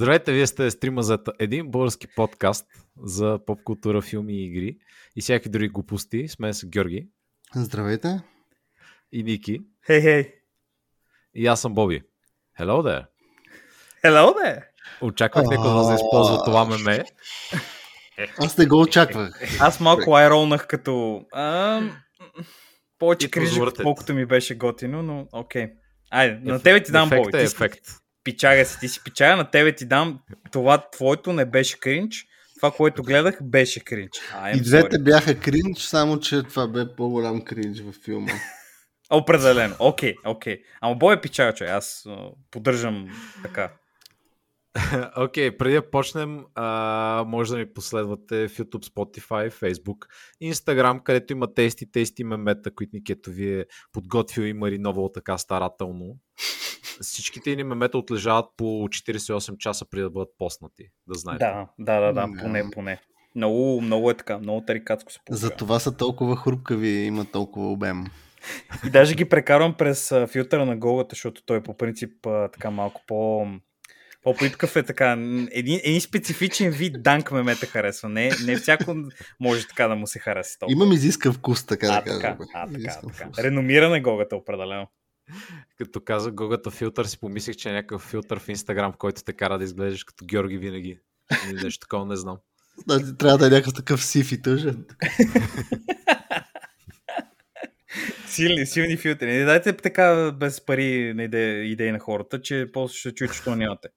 Здравейте, вие сте Стрима за един български подкаст за поп култура, филми и игри и всякакви други глупости. Сме с Георги. Здравейте. И Ники. Хей, хей. И аз съм Боби. Hello there. Hello there. Очаквах някой да използва това меме. Аз не го очаквах. Аз малко айролнах като... А, повече крижик, колкото ми беше готино, но окей. Okay. Айде, на тебе ти дам Боби. Е ефект пичага си, ти си пичага, на тебе ти дам това твоето не беше кринч, това, което гледах, беше кринч. И двете sorry. бяха кринч, само че това бе по-голям кринч във филма. Определено. Окей, okay, окей. Okay. Ама бой е пичага, че аз поддържам така. Окей, okay, преди да почнем, а, може да ми последвате в YouTube, Spotify, Facebook, Instagram, където има тести, тести мемета, които Никето ви е подготвил и мариновал така старателно всичките ни мемета отлежават по 48 часа преди да бъдат поснати, да знаете. Да, да, да, да, поне, поне. Много, много е така, много тарикатско се получава. За това са толкова хрупкави и има толкова обем. И даже ги прекарвам през филтъра на голата, защото той по принцип така малко по... По-плиткав е така. Един, един специфичен вид данк мемета харесва. Не, не всяко може така да му се хареса. Толкова. Имам изискав вкус, така а, да кажа. Така, а, така, така. Реномирана е голата, определено. Като каза Гогата филтър, си помислих, че е някакъв филтър в Инстаграм, който те кара да изглеждаш като Георги винаги. Или нещо такова, не знам. Да, трябва да е някакъв такъв сив и тъжен. силни, силни филтри. Не дайте така без пари на идеи, идеи на хората, че после ще чуете, че нямате.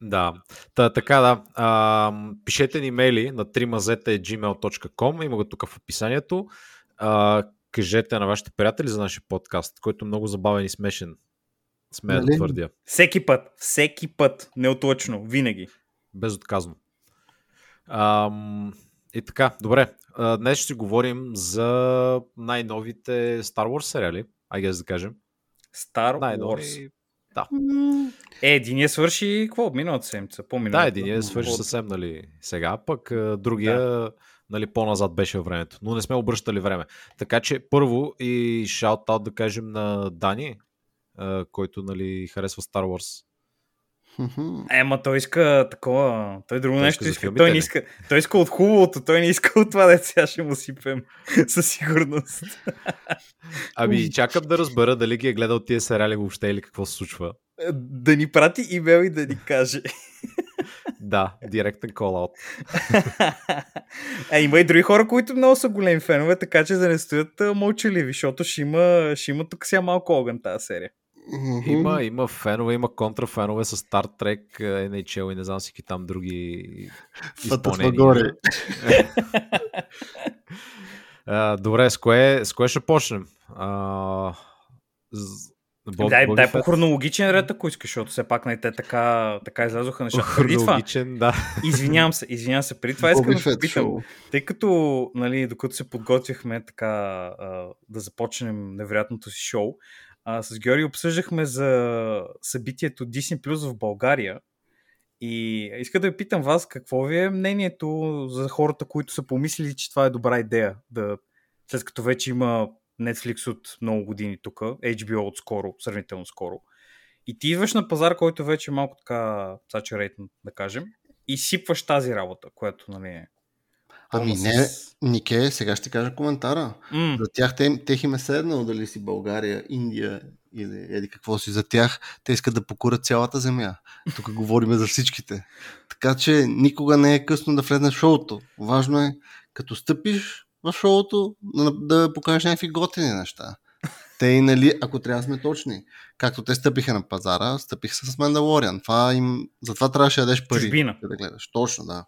Да, Та, така да. А, пишете ни имейли на trimazeta.gmail.com, има го тук в описанието. А, кажете на вашите приятели за нашия подкаст, който е много забавен и смешен. Смея да нали? твърдя. Всеки път, всеки път, неотлъчно, винаги. Безотказно. Ам, и така, добре. Днес ще си говорим за най-новите Star Wars сериали, айде да кажем. Star Най-нови... Wars. Да. Е, един я свърши, какво, миналата седмица, по Да, един я свърши съвсем, нали, сега, пък другия да нали, по-назад беше времето, но не сме обръщали време. Така че първо и шаут-аут да кажем на Дани, който нали, харесва Star Wars. Ема той иска такова. Той друго той нещо иска. Той, не иска. той иска от хубавото, той не иска от това, да сега ще му сипем. Със сигурност. Ами чакам да разбера дали ги е гледал тия сериали въобще или какво се случва. Да ни прати имейл и да ни каже. Да, директен call-out. а има и други хора, които много са големи фенове, така че да не стоят мълчаливи, защото ще има, ще има тук сега малко огън тази серия. Има, има фенове, има контрафенове с Star Trek, NHL и не знам всеки там други изпълнения. добре, с кое, с кое ще почнем? Боб, дай, дай по хронологичен ред, ако искаш, защото все пак на те така, така излязоха нещата. Хронологичен, да. Извинявам се, извинявам се. Преди това искам да попитам, тъй като, нали, докато се подготвяхме така да започнем невероятното си шоу, а, с Георги обсъждахме за събитието Disney Plus в България и иска да ви питам вас, какво ви е мнението за хората, които са помислили, че това е добра идея, да, след като вече има Netflix от много години тук, HBO от скоро, сравнително скоро. И ти идваш на пазар, който вече е малко така saturated, да кажем, и сипваш тази работа, която нали е. Ами не. Нике, сега ще кажа коментара. Mm. За тях те, тех им е седнало дали си България, Индия или еди какво си. За тях те искат да покурат цялата земя. Тук говорим за всичките. Така че никога не е късно да влезнеш в шоуто. Важно е, като стъпиш, в шоуто да, да покажеш някакви готини неща. Те и нали, ако трябва да сме точни, както те стъпиха на пазара, стъпиха с Мандалориан. Това им, затова трябваше да дадеш пари. Чужбина. Да гледаш. Точно, да.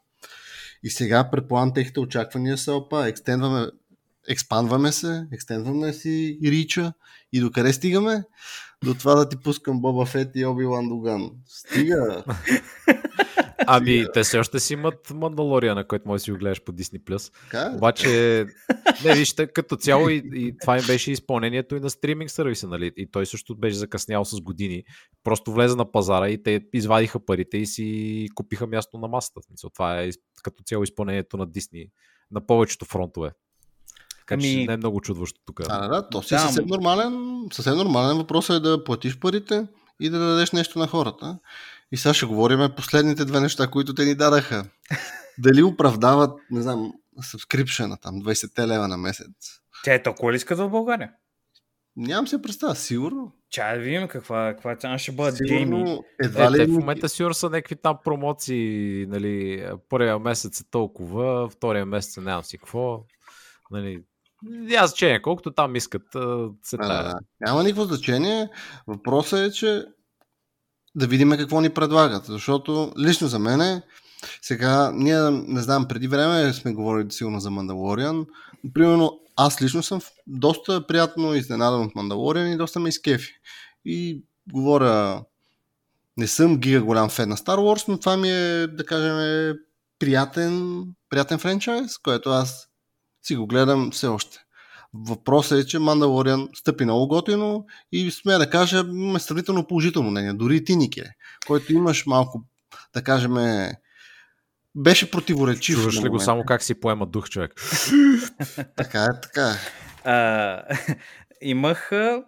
И сега, предполагам, техните очаквания са опа, екстендваме, експанваме се, екстендваме си рича и до къде стигаме? До това да ти пускам Боба Фет и Оби Лан Доган. Стига! Ами, те все още си имат Мандалория, който може да си го гледаш по Disney+. Plus. Обаче, не, вижте, като цяло и, и това им беше изпълнението и на стриминг сервиса, нали? И той също беше закъснял с години. Просто влезе на пазара и те извадиха парите и си купиха място на масата. Това е като цяло изпълнението на Disney на повечето фронтове. Така ами... че не е много чудващо тук. Да, да, то си да, съвсем нормален, съвсем нормален въпрос е да платиш парите и да дадеш нещо на хората. И сега ще говорим последните две неща, които те ни дадаха. Дали оправдават, не знам, subscription там, 20 лева на месец. Тя е толкова ли искат в България? Нямам се представа, сигурно. Чай да видим каква, каква цена ще бъдат гейми. Едва ли... Е, в момента сигурно са някакви там промоции, нали, първия месец е толкова, втория месец нямам си какво. Нали, няма значение, колкото там искат. Се да, да. Няма никакво значение. Въпросът е, че да видим какво ни предлагат. Защото лично за мен сега, ние не знам, преди време сме говорили силно за Мандалориан. Примерно, аз лично съм доста приятно изненадан от Мандалориан и доста ме изкефи. И говоря, не съм гига голям фен на Star Wars, но това ми е, да кажем, е приятен, приятен франчайз, който аз си го гледам все още. Въпросът е, че Мандалориан стъпи много готино и смея да кажа, имаме сравнително положително мнение. Дори и ти, Нике, който имаш малко, да кажем, беше противоречив. Чуваш ли го само как си поема дух, човек? така е, така е. Имах а,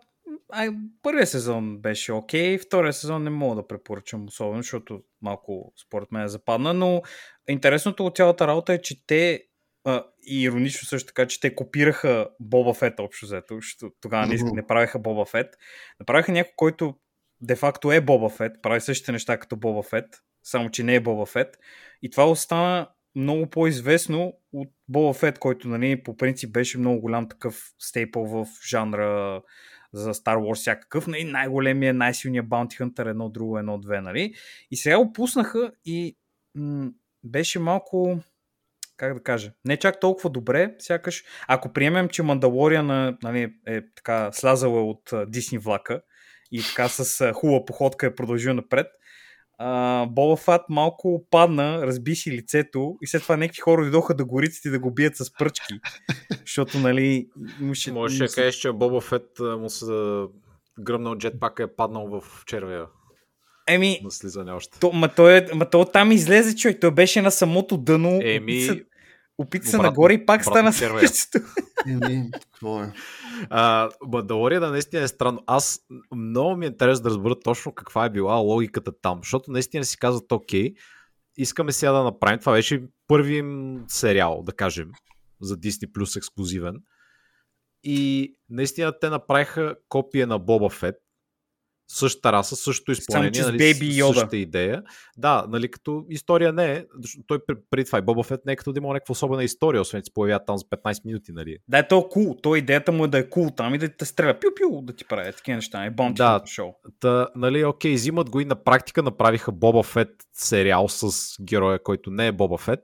първият сезон беше окей, okay, втория сезон не мога да препоръчам особено, защото малко според мен е западна, но интересното от цялата работа е, че те а, и иронично също така, че те копираха Боба Фет общо взето, защото тогава не, не правеха Боба Фет. Направиха някой, който де-факто е Боба Фет, прави същите неща като Боба Фет, само че не е Боба Фет. И това остана много по-известно от Боба Фет, който нали, по принцип беше много голям такъв стейпъл в жанра за Star Wars всякакъв. Нали, най-големия, най-силният Bounty Hunter, едно друго, едно две. Нали? И сега го пуснаха и м- беше малко как да кажа, не чак толкова добре, сякаш, ако приемем, че Мандалориан нали, е така слязала от Дисни влака и така с хубава походка е продължил напред, Боба Фат малко падна, разби си лицето и след това някакви хора дойдоха да го рицат и да го бият с пръчки. Защото, нали... Имаше, Може да кажеш, че Боба Фет му се гръмнал джетпака е паднал в червия. Еми, на слизане още. То, ма, той, е, ма той там излезе, човек. Той беше на самото дъно. Еми, опица, опита се нагоре и пак стана същото. Еми, какво е? да наистина е странно. Аз много ми е интересно да разбера точно каква е била логиката там, защото наистина си казват, окей, искаме сега да направим. Това беше първи сериал, да кажем, за Disney Plus ексклюзивен. И наистина те направиха копия на Боба Фет, същата раса, същото изпълнение, Само, нали, същата идея. Да, нали, като история не е, той преди това и Боба Фет не е като да има някаква особена история, освен че се появява там за 15 минути, нали. Да, е то кул, то идеята му е да е кул там и да те стреля пю-пю, да ти прави такива неща, е бонти да, шоу. Та, нали, окей, взимат го и на практика направиха Боба Фет сериал с героя, който не е Боба Фет.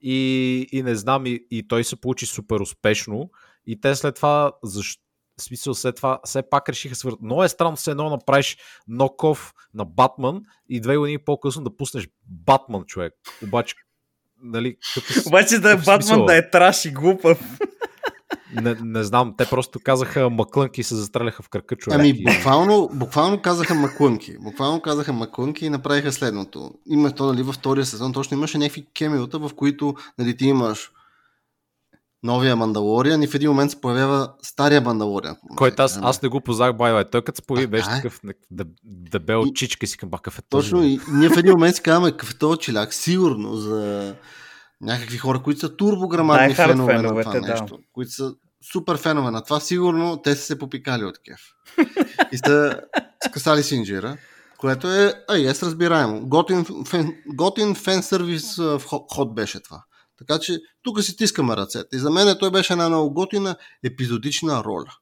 И, и не знам, и, и той се получи супер успешно. И те след това, защо в смисъл след това все пак решиха свърт. Но е странно се едно направиш ноков на Батман и две години по-късно да пуснеш Батман, човек. Обаче, нали, като, Обаче да е Батман да е траш и глупав. Не, не знам, те просто казаха маклънки и се застреляха в кръка човек. Ами, буквално, буквално казаха маклънки. Буквално казаха маклънки и направиха следното. Има то, нали, във втория сезон точно имаше някакви кемиота, в които нали, ти имаш новия Мандалориан и в един момент се появява стария Мандалориан. Който аз, аз не го познах, бай, той като се появи беше е. такъв дебел и, чичка си към е този. Точно, и ние в един момент си казваме какъв е този челяк, сигурно за някакви хора, които са турбограмадни фенове на това да. нещо, които са супер фенове на това, сигурно те са се попикали от кеф. и са скъсали синджира, което е, ай, ес разбираемо. Готин фен, готин фен сервис в ход беше това. Така че тук си тискаме ръцете. И за мен той беше една много готина епизодична роля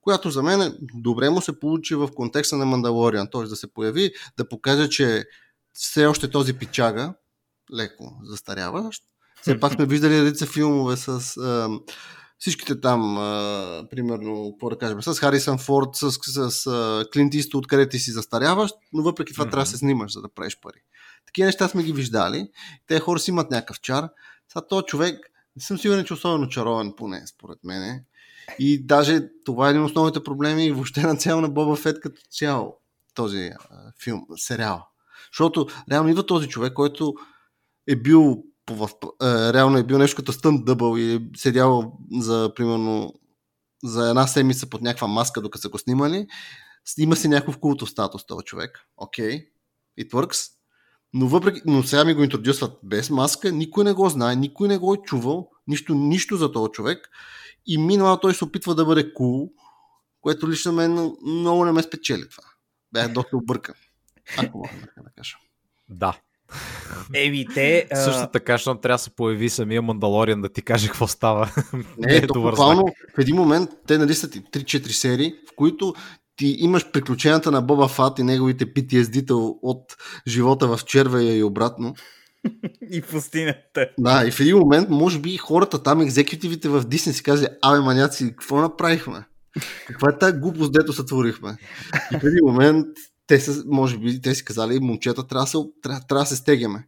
която за мен добре му се получи в контекста на Мандалориан, т.е. да се появи, да покаже, че все още този пичага, леко застаряващ. Все пак сме виждали редица филмове с а, всичките там, а, примерно, какво да кажем, с Харисън Форд, с, с, с Клинт Исто, където ти си застаряващ, но въпреки това mm-hmm. трябва да се снимаш, за да правиш пари. Такива неща сме ги виждали. Те хора си имат някакъв чар. Сега този човек, не съм сигурен, че е особено чаровен поне, според мен. И даже това е един от основните проблеми и въобще на цяло на Боба Фет като цяло този а, филм, сериал. Защото реално идва този човек, който е бил в, а, реално е бил нещо като стън дъбъл и е седял за примерно за една седмица под някаква маска, докато са го снимали. Има си някакъв култов статус този човек. Окей. Okay It works. Но, въпреки, но сега ми го интродюсват без маска, никой не го знае, никой не го е чувал, нищо, нищо за този човек. И минала той се опитва да бъде кул, cool, което лично мен много не ме спечели това. Бях доста объркан. Ако мога да кажа. Да. Еми, те... Също така, защото трябва да се появи самия Мандалориан да ти каже какво става. Не, е то буквално в един момент те нали са 3-4 серии, в които ти имаш приключенията на Боба Фат и неговите PTSD-та от живота в червея и обратно. и пустинята. Да, и в един момент, може би, хората там, екзекутивите в Дисни си казали, абе, маняци, какво направихме? Каква е тази глупост, дето сътворихме? И в един момент, те са, може би, те си казали, момчета, трябва да се, трябва, трябва да се стегаме.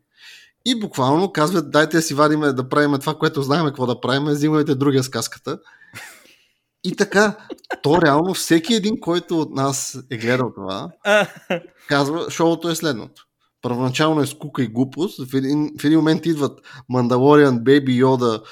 И буквално казват, дайте да си вадиме да правиме това, което знаем какво да правим, взимайте другия сказката. И така, то реално всеки един, който от нас е гледал това, казва, шоуто е следното. Първоначално е скука и глупост, в един, в един момент идват Мандалориан, Бейби Йода,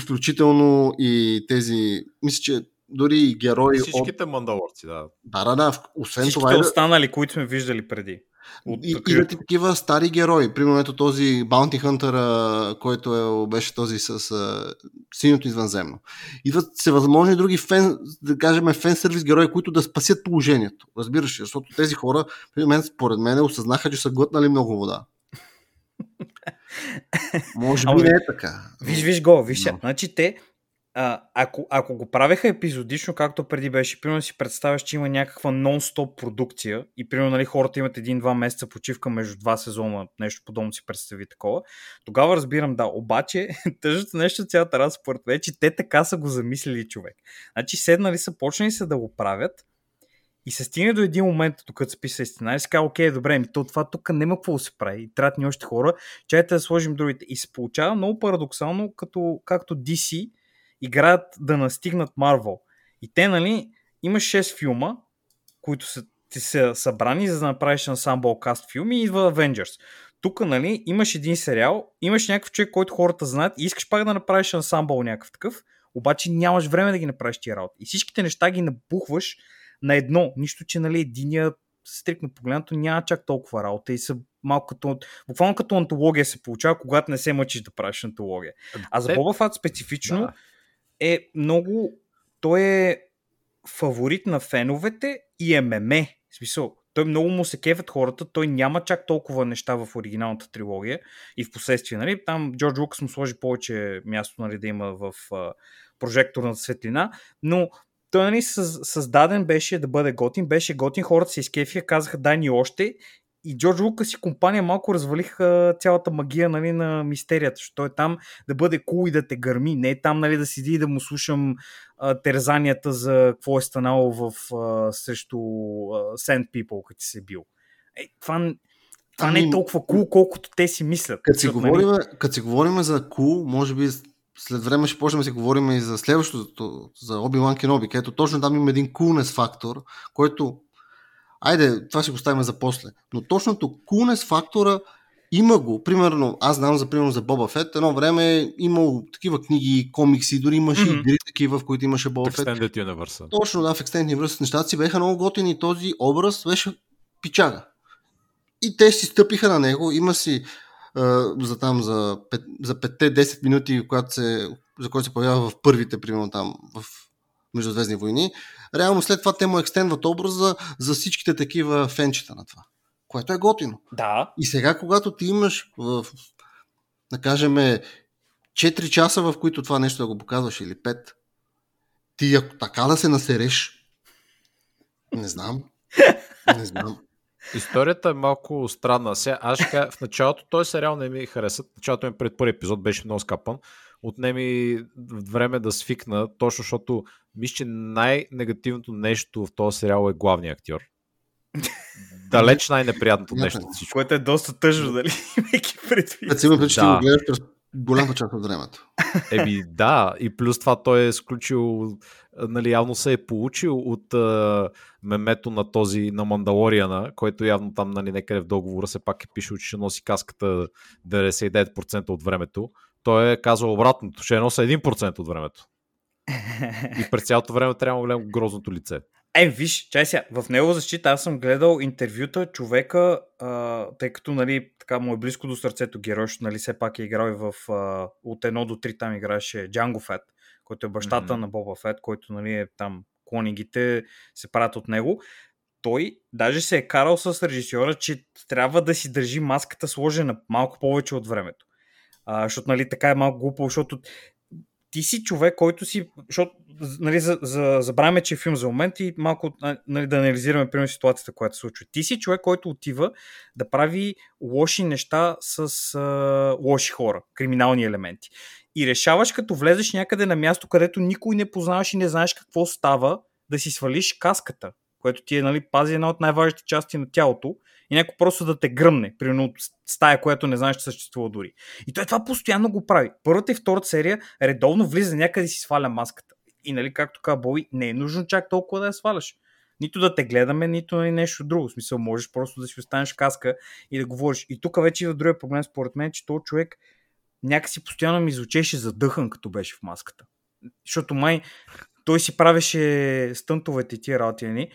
включително и тези, мисля, че дори и герои. Всичките от... мандалорци, да. Да, да, да. Освен Всичките това. Е останали, които сме виждали преди. От и, и такива стари герои. Примерно ето този Bounty Hunter, който е, беше този с uh, синьото извънземно. Идват всевъзможни други фен, да кажем, фен сервис герои, които да спасят положението. Разбираш ли? Защото тези хора, в мен, според мен, осъзнаха, че са глътнали много вода. Може би не е така. Виж, виж го, виж. Но. Значи те ако, ако го правеха епизодично, както преди беше, примерно си представяш, че има някаква нон-стоп продукция и примерно нали, хората имат един-два месеца почивка между два сезона, нещо подобно си представи такова, тогава разбирам да. Обаче, тъжното нещо цялата раз, според мен, че те така са го замислили човек. Значи седнали са, почнали са да го правят и се стигне до един момент, докато се писа сценарий, си казва, окей, добре, ми то това тук няма какво да се прави. Трябва ни още хора, чайте да сложим другите. И се получава много парадоксално, като, както DC, играят да настигнат Марвел. И те, нали, имаш 6 филма, които са, ти са събрани, за да направиш ансамбъл каст филми и идва Avengers. Тук, нали, имаш един сериал, имаш някакъв човек, който хората знаят и искаш пак да направиш ансамбъл някакъв такъв, обаче нямаш време да ги направиш тия работи. И всичките неща ги набухваш на едно. Нищо, че нали, единия стрикно погледнато няма чак толкова работа и са малко като, буквално като антология се получава, когато не се мъчиш да правиш антология. А за Боба Фат специфично, да е много... Той е фаворит на феновете и е меме. В смисъл, той много му се кефят хората, той няма чак толкова неща в оригиналната трилогия и в последствие, нали, там Джордж Лукас му сложи повече място, нали, да има в а, прожекторната светлина, но той нали, създаден беше да бъде готин, беше готин, хората се изкефиха, казаха дай ни още и Джордж Лукас и компания малко развалиха цялата магия нали, на мистерията, защото е там да бъде кул cool и да те гърми, не е там нали, да седи и да му слушам а, терзанията за какво е станало в, а, срещу а, Sand People, като си е бил. Е, това, това ами, не е толкова кул, cool, колкото те си мислят. Като си, говорим, нали... като си говорим за кул, cool, може би след време ще почнем да си говорим и за следващото, за Оби-Лан Кеноби, където точно там има един кулнес фактор, който Айде, това ще го ставим за после. Но точното кулнес фактора има го. Примерно, аз знам за примерно за Боба Фет. Едно време е имал такива книги, комикси, дори имаше mm-hmm. игри такива, в които имаше Боба Фет. Extended Universe. Точно, да, в Extended Universe нещата си беха много готини и този образ беше пичага. И те си стъпиха на него. Има си Uh, за там за, 5, за 5-10 минути, когато се, за който се появява в първите, примерно там в Междузвездни войни, реално след това те му екстенват образа за всичките такива фенчета на това. Което е готино. Да. И сега, когато ти имаш в, да кажем, 4 часа, в които това нещо да го показваш, или 5, ти ако така да се насереш, не знам. Не знам. Историята е малко странна. Сега, аз ще в началото този сериал не ми хареса. Началото ми пред първи епизод беше много скапан отнеми време да свикна, точно защото мисля, че най-негативното нещо в този сериал е главният актьор. Далеч най-неприятното нещо всичко. Което е доста тъжно, дали? Имайки предвид. Си има че да. го гледаш през голямата част от времето. Еми да, и плюс това той е сключил, нали, явно се е получил от а, мемето на този, на Мандалориана, който явно там, нали, некъде в договора се пак е пишел, че ще носи каската 99% от времето, той е казал обратното, ще нося 1% от времето. И през цялото време трябва да гледам грозното лице. Е, виж, чай сега, в него защита аз съм гледал интервюта човека, а, тъй като нали, така му е близко до сърцето герой, защото нали, все пак е играл и в а, от едно до три там играше Джанго Фет, който е бащата mm-hmm. на Боба Фет, който нали, е там клонигите се правят от него. Той даже се е карал с режисьора, че трябва да си държи маската сложена малко повече от времето. А, защото нали, така е малко глупо, защото ти си човек, който си, защото нали, за, за, забравяме, че е филм за момент и малко нали, да анализираме примерно ситуацията, която се случва. Ти си човек, който отива да прави лоши неща с а, лоши хора, криминални елементи. И решаваш, като влезеш някъде на място, където никой не познаваш и не знаеш какво става, да си свалиш каската, което ти е, нали, пази една от най-важните части на тялото и някой просто да те гръмне, примерно от стая, която не знаеш, че съществува дори. И той това постоянно го прави. Първата и втората серия редовно влиза някъде и си сваля маската. И нали, както каза Боби, не е нужно чак толкова да я сваляш. Нито да те гледаме, нито нали нещо друго. В смисъл, можеш просто да си останеш каска и да говориш. И тук вече идва другия проблем, според мен, че този човек някакси постоянно ми звучеше задъхан, като беше в маската. Защото май той си правеше стънтовете тия работи, нали?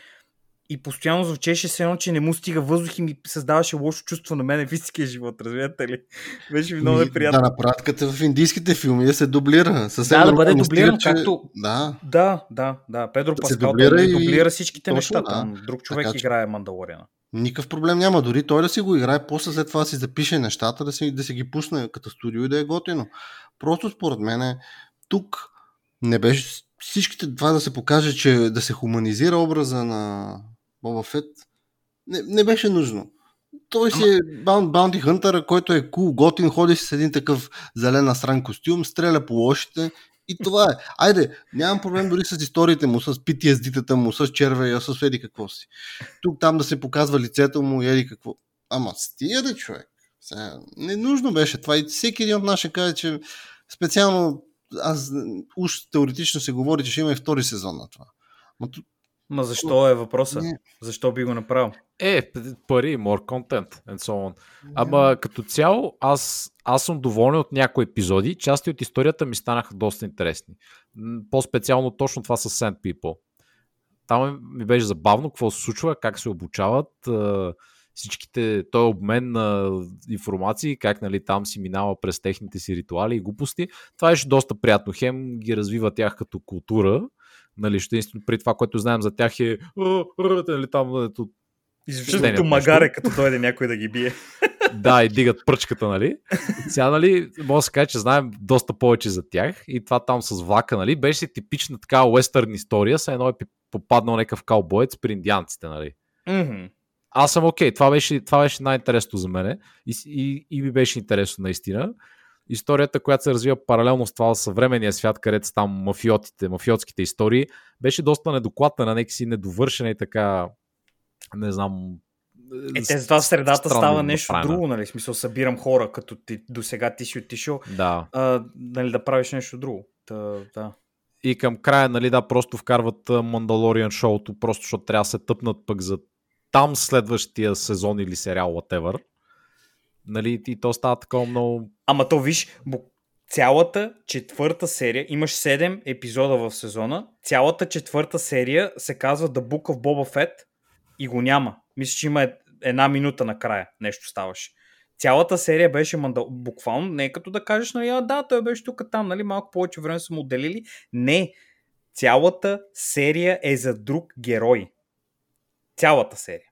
И постоянно звучеше се едно, че не му стига въздух и ми създаваше лошо чувство на мен в истинския живот, разбирате ли? Беше ми много неприятно. Да, на в индийските филми да се дублира. Съвсем да, да бъде дублиран, стига, както... Да. да, да, да. Педро да Паскал дублира, и... дублира всичките Точно, неща. Да. Там друг човек така, играе Мандалориана. Никакъв проблем няма. Дори той да си го играе, после след това си запише нещата, да си, да си ги пусне като студио и да е готино. Просто според мен тук не беше всичките това да се покаже, че да се хуманизира образа на Боба Фет, не, не беше нужно. Той си е Bounty Hunter, който е кул, cool, готин, ходи с един такъв зелен стран костюм, стреля по лошите и това е. Айде, нямам проблем дори с историите му, с PTSD-тата му, с червея, с еди какво си. Тук там да се показва лицето му и еди какво. Ама стига да човек. Сега, не нужно беше това и всеки един от нас ще каже, че специално аз уж теоретично се говори, че ще има и втори сезон на това. Но Ма защо е въпроса? Не. Защо би го направил? Е, пари, more content and so on. Ама като цяло, аз, аз съм доволен от някои епизоди. Части от историята ми станаха доста интересни. По-специално точно това с Sand People. Там ми беше забавно какво се случва, как се обучават всичките, той е обмен на информации, как нали, там си минава през техните си ритуали и глупости. Това беше доста приятно. Хем ги развива тях като култура, Нали, ще истина при това, което знаем за тях е нали, там ето, Извеждането магаре, като дойде някой да ги бие. да, и дигат пръчката, нали? Сега, нали, може да се каже, че знаем доста повече за тях и това там с влака, нали, беше типична така уестърн история, са едно е попаднал някакъв каубоец при индианците, нали? Mm-hmm. Аз съм окей, okay. това беше, това беше най-интересно за мене и, и, и ми беше интересно наистина историята, която се развива паралелно с това в съвременния свят, където са там мафиотите, мафиотските истории, беше доста недокладна, на си недовършена и така, не знам, е, те за това в средата става нещо направена. друго, нали? Смисъл, събирам хора, като ти, до сега ти си отишъл, да. а, нали, да правиш нещо друго. Та, да. И към края, нали, да, просто вкарват Мандалориан шоуто, просто защото трябва да се тъпнат пък за там следващия сезон или сериал, whatever. Нали, и то става такова много... Ама то виж, цялата четвърта серия, имаш 7 епизода в сезона, цялата четвърта серия се казва The Book of Boba Fett и го няма. Мисля, че има една минута накрая нещо ставаше. Цялата серия беше мандал... буквално, не е като да кажеш, нали, а, да, той беше тук там, нали, малко повече време са му отделили. Не, цялата серия е за друг герой. Цялата серия.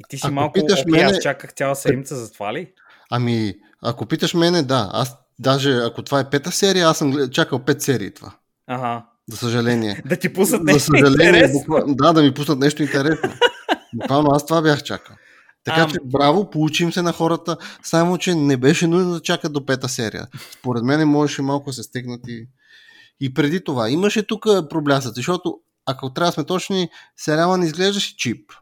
И ти си ако малко, окей, мене... аз чаках цяла седмица за това ли? Ами, ако питаш мене, да. Аз даже ако това е пета серия, аз съм чакал пет серии това. Ага. За съжаление. да ти пуснат нещо За съжаление, буква... Да, да ми пуснат нещо интересно. Буквално аз това бях чакал. Така а, че браво, получим се на хората, само че не беше нужно да чакат до пета серия. Според мен можеше малко да се стегнат и, и преди това. Имаше тук проблясъци, защото ако трябва да сме точни, сериала не изглеждаше чип.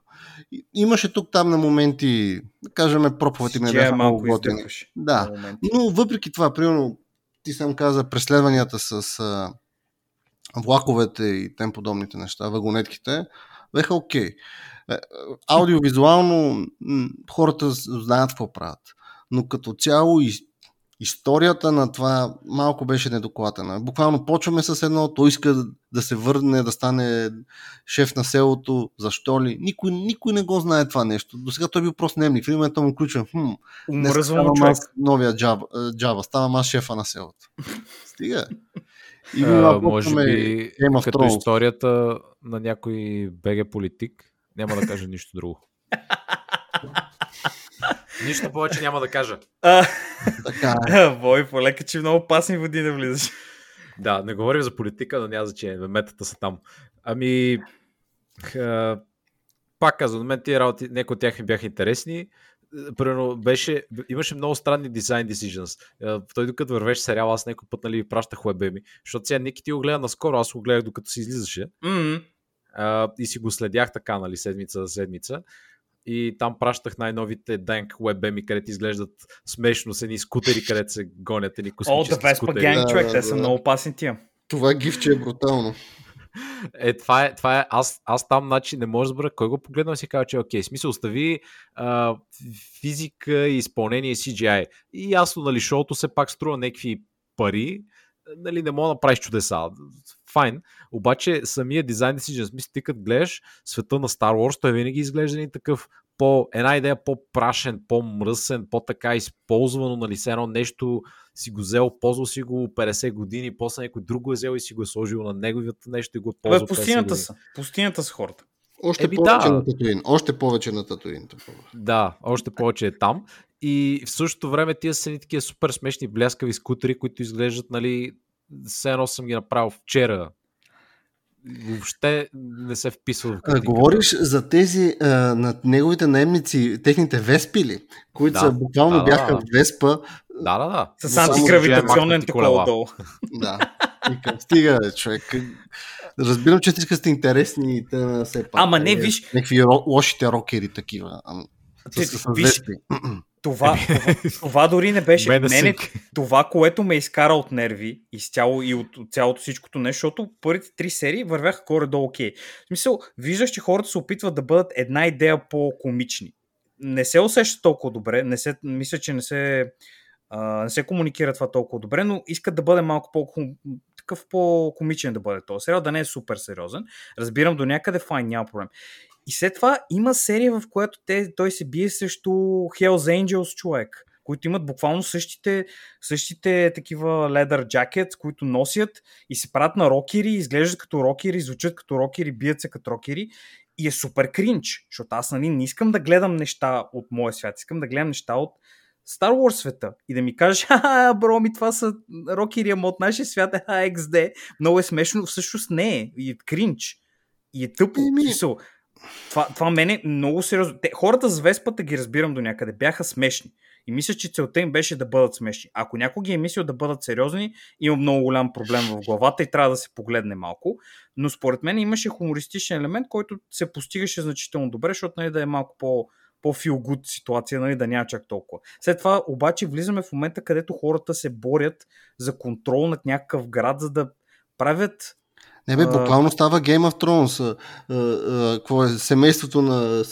Имаше тук там на моменти, да кажем, проповеди не бяха много готини. Да, но въпреки това, примерно, ти сам каза преследванията с а, влаковете и тем подобните неща, вагонетките, беха окей. Okay. Е, аудиовизуално хората знаят какво правят. Но като цяло и историята на това малко беше недоклатена. Буквално почваме с едно, той иска да се върне, да стане шеф на селото, защо ли? Никой, никой не го знае това нещо. До сега той бил просто немник. В момента му включвам, хм, Умръзвам човек. новия джаба, джаба, ставам аз шефа на селото. Стига. И а, може би, като Thrones. историята на някой БГ политик, няма да кажа нищо друго. Нищо повече няма да кажа. така е. Бой, полека, че много опасни води да влизаш. Да, не говорим за политика, но няма значение. Метата са там. Ами, а, пак казвам, на мен тия работи, някои от тях ми бяха интересни. Примерно беше, имаше много странни дизайн decisions. Той докато вървеше сериал, аз някой път нали, пращах уебе ми, защото сега Ники ти го гледа наскоро, аз го гледах докато си излизаше. Mm-hmm. И си го следях така, нали, седмица за седмица и там пращах най-новите Dank WebM, където изглеждат смешно с едни скутери, където се гонят едни космически О, да, Vespa Gang, човек, те са много опасни тия. Това гифче е брутално. Е, това е, това е аз, аз там, значи, не може да разбера кой го погледна и си казва, че е окей. Смисъл, остави а, физика и изпълнение CGI. И ясно, нали, шоуто все пак струва някакви пари, нали, не мога да направиш чудеса. Файн. Обаче самия дизайн decision, смисъл, ти като гледаш света на Star Wars, той винаги изглежда ни такъв по, една идея по-прашен, по-мръсен, по-така използвано, нали, се едно нещо си го взел, ползвал си го 50 години, после някой друг го е взел и си го е сложил на неговото нещо и го е ползвал. Пустинята са. Пустинята са хората. Още Еби, повече да. на Татуин. Още повече на Татуин. Да, още повече е там. И в същото време тия са ни такива супер смешни бляскави скутери, които изглеждат, нали, все едно съм ги направил вчера. Въобще не се вписва в критика. Говориш за тези а, на неговите наемници, техните веспили, които да, са буквално да, бяха да. Веспа. Да, да, да. С антигравитационен такова долу. Да. И стига, човек. Разбирам, че иска сте интересни и те все пак. Ама не, виж. Някакви лошите рокери такива. С, с, с виж, това, това, това дори не беше. Мене, това, което ме изкара от нерви изцяло и от, от цялото всичкото нещо, защото първите три серии вървяха горе-долу окей. Okay. В смисъл, виждаш, че хората се опитват да бъдат една идея по-комични. Не се усеща толкова добре, не се, мисля, че не се, а, не се комуникира това толкова добре, но искат да бъде малко по такъв по-комичен да бъде този сериал, да не е супер сериозен. Разбирам до някъде, файн, няма проблем. И след това има серия, в която те, той се бие срещу Hells Angels човек, които имат буквално същите, същите такива leather jackets, които носят и се правят на рокери, изглеждат като рокери, звучат като рокери, бият се като рокери и е супер кринч, защото аз нали, не искам да гледам неща от моя свят, искам да гледам неща от Star Wars света и да ми кажеш, ха, бро, ми това са рокери, ама от нашия свят е XD. Много е смешно, всъщност не е. И е кринч. И е тъпо. Ми... Това, това мене много сериозно. Те, хората с Веспата ги разбирам до някъде. Бяха смешни. И мисля, че целта им беше да бъдат смешни. Ако някой ги е мислил да бъдат сериозни, има много голям проблем в главата и трябва да се погледне малко. Но според мен имаше хумористичен елемент, който се постигаше значително добре, защото нали, да е малко по, по-фил гуд ситуация, нали, да няма чак толкова. След това обаче влизаме в момента, където хората се борят за контрол над някакъв град, за да правят не бе, буквално става Game of Thrones. какво е? Семейството на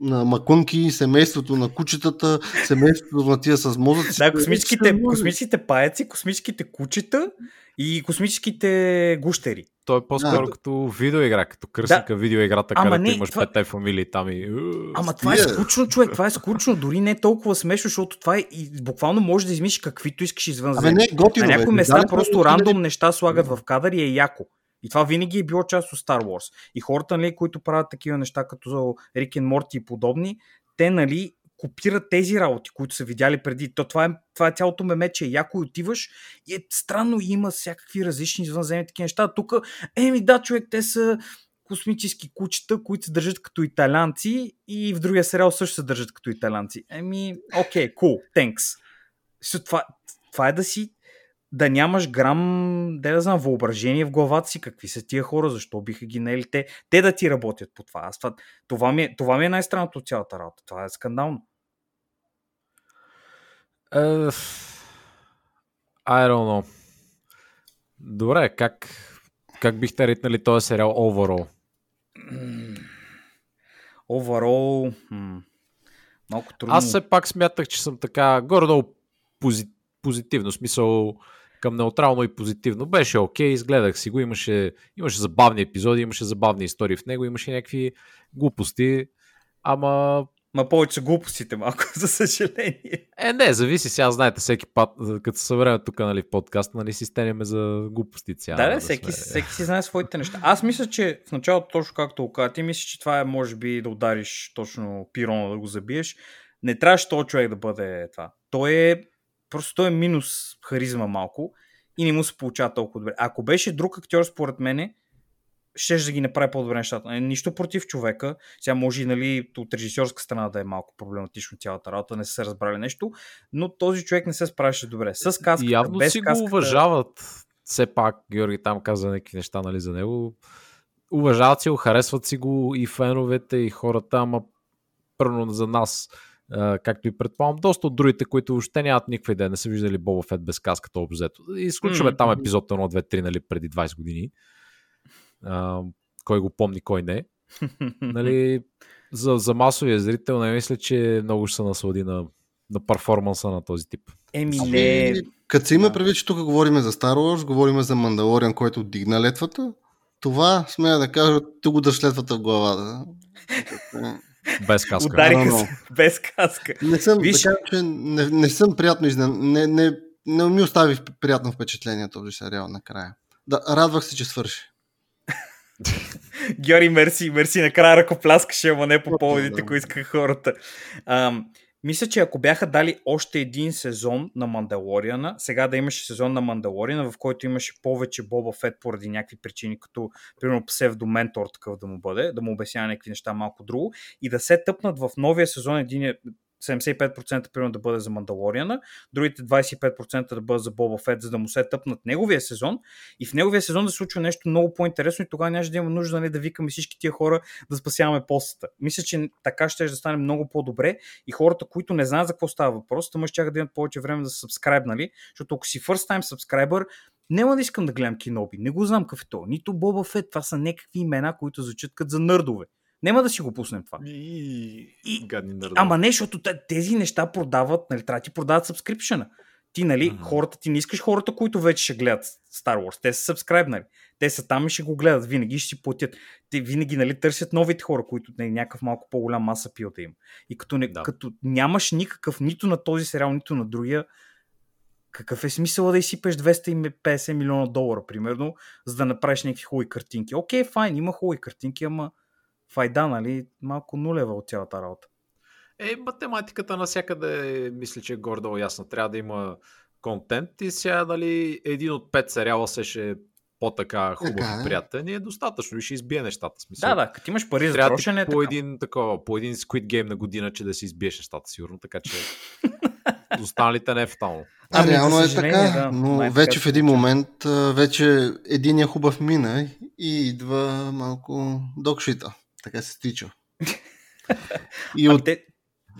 на макунки, семейството на кучетата, семейството на тия с мозъци. Да, космическите, космическите паяци, космическите кучета и космическите гущери. Той е по-скоро да, като видеоигра, като кръсника да. видеоиграта, Ама където не, имаш това... петте фамилии там и... Ама това е скучно, човек, това е скучно, дори не е толкова смешно, защото това е и буквално можеш да измислиш каквито искаш извън Ами не, готино, На някои места просто рандом неща слагат в кадър и е яко. И това винаги е било част от Star Wars. И хората, нали, които правят такива неща, като Рик и Морти и подобни, те, нали, копират тези работи, които са видяли преди. То, това, е, това е цялото меме, че яко отиваш и е странно има всякакви различни извънземни такива неща. Тук, еми да, човек, те са космически кучета, които се държат като италянци и в другия сериал също се държат като италянци. Еми, окей, cool, thanks. Това, това е да си да нямаш грам, да, да знам, въображение в главата си, какви са тия хора, защо биха ги наели те, те да ти работят по това. Аз, това, това, ми е, това ми е най-странното от цялата работа. Това е скандално. Uh, I don't know. Добре, как, как бихте ритнали този сериал overall? Overall... Hmm. Малко трудно. Аз все пак смятах, че съм така горе-долу позитивен позитивно. Смисъл към неутрално и позитивно. Беше окей, okay, изгледах си го, имаше, имаше забавни епизоди, имаше забавни истории в него, имаше някакви глупости, ама Ма повече глупостите малко, за съжаление. Е, не, зависи сега, знаете, всеки път, като се събереме тук нали, в подкаст, нали, си стенеме за глупости цяло. Да, да, да всеки, сме... всеки си знае своите неща. Аз мисля, че в началото, точно както го каза, ти мислиш, че това е, може би, да удариш точно пирона, да го забиеш. Не трябваше този човек да бъде това. Той е, просто той е минус харизма малко и не му се получава толкова добре. Ако беше друг актьор, според мене, ще да ги направи по-добре нещата. Е, нищо против човека. Сега може и нали, от режисьорска страна да е малко проблематично цялата работа, не са се разбрали нещо, но този човек не се справяше добре. С каската, Явно без си каската... го уважават. Все пак Георги там каза някакви неща нали, за него. Уважават си го, харесват си го и феновете, и хората, ама първо за нас, както и предполагам, доста от другите, които въобще нямат никаква идея, не са виждали Боба Фет без каската обзето. Изключваме mm-hmm. там епизод 1, 2, 3, нали, преди 20 години а, кой го помни, кой не. нали, за, за масовия зрител не мисля, че много ще се наслади на, на перформанса на този тип. Еми не. Като се има предвид, че тук говорим за Star Wars, говорим за Мандалориан, който дигна летвата, това, смея да кажа, тук го даш летвата в главата. Без каска. Удариха се без каска. Не съм, Виж... така, че не, не съм приятно изнен... Не, не, не ми остави приятно впечатление този сериал накрая. Да, радвах се, че свърши. Георги, мерси, мерси, накрая ръкопляскаше, ама не по поводите, които искаха хората. Ам, мисля, че ако бяха дали още един сезон на Мандалориана, сега да имаше сезон на Мандалориана, в който имаше повече Боба Фет поради някакви причини, като примерно псевдоментор такъв да му бъде, да му обяснява някакви неща малко друго и да се тъпнат в новия сезон един 75% примерно да бъде за Мандалориана, другите 25% да бъдат за Боба Фет, за да му се тъпнат неговия сезон и в неговия сезон да се случва нещо много по-интересно и тогава нямаше да има нужда нали, да викаме всички тия хора да спасяваме постата. Мисля, че така ще да стане много по-добре и хората, които не знаят за какво става въпрос, тъмъж ще да имат повече време да се сабскрайбнали, защото ако си first time subscriber, няма да искам да гледам киноби. Не го знам какъв е то. Нито Боба Фет. Това са някакви имена, които звучат като за нърдове. Няма да си го пуснем това. И, и гадни. Ама не, защото тези неща продават, нали, трябва да ти продават сабскрипшена. Ти, нали, uh-huh. хората, ти не искаш хората, които вече ще гледат Star Wars. Те са сабскрайбнали. Те са там и ще го гледат. Винаги ще си платят. Те винаги, нали, търсят новите хора, които не, някакъв малко по-голям маса пил да им. И като, не, да. като нямаш никакъв нито на този сериал, нито на другия, какъв е смисъл да изсипеш 250 милиона долара, примерно, за да направиш някакви хубави картинки? Окей, файн, има хубави картинки, ама файда, нали, малко нулева от цялата работа. Е, математиката навсякъде мисля, че е гордо ясна. Трябва да има контент и сега, нали, един от пет сериала се ще е по-така хубав и приятен и е достатъчно и ще избие нещата. Смисъл. Да, да, като имаш пари за трошене. По един, такова, по един Squid Game на година, че да си избиеш нещата, сигурно, така че останалите не е фатално. А, ами, реално е така, да, но вече в един момент вече един е хубав мина и идва малко докшита така се стича. И, от...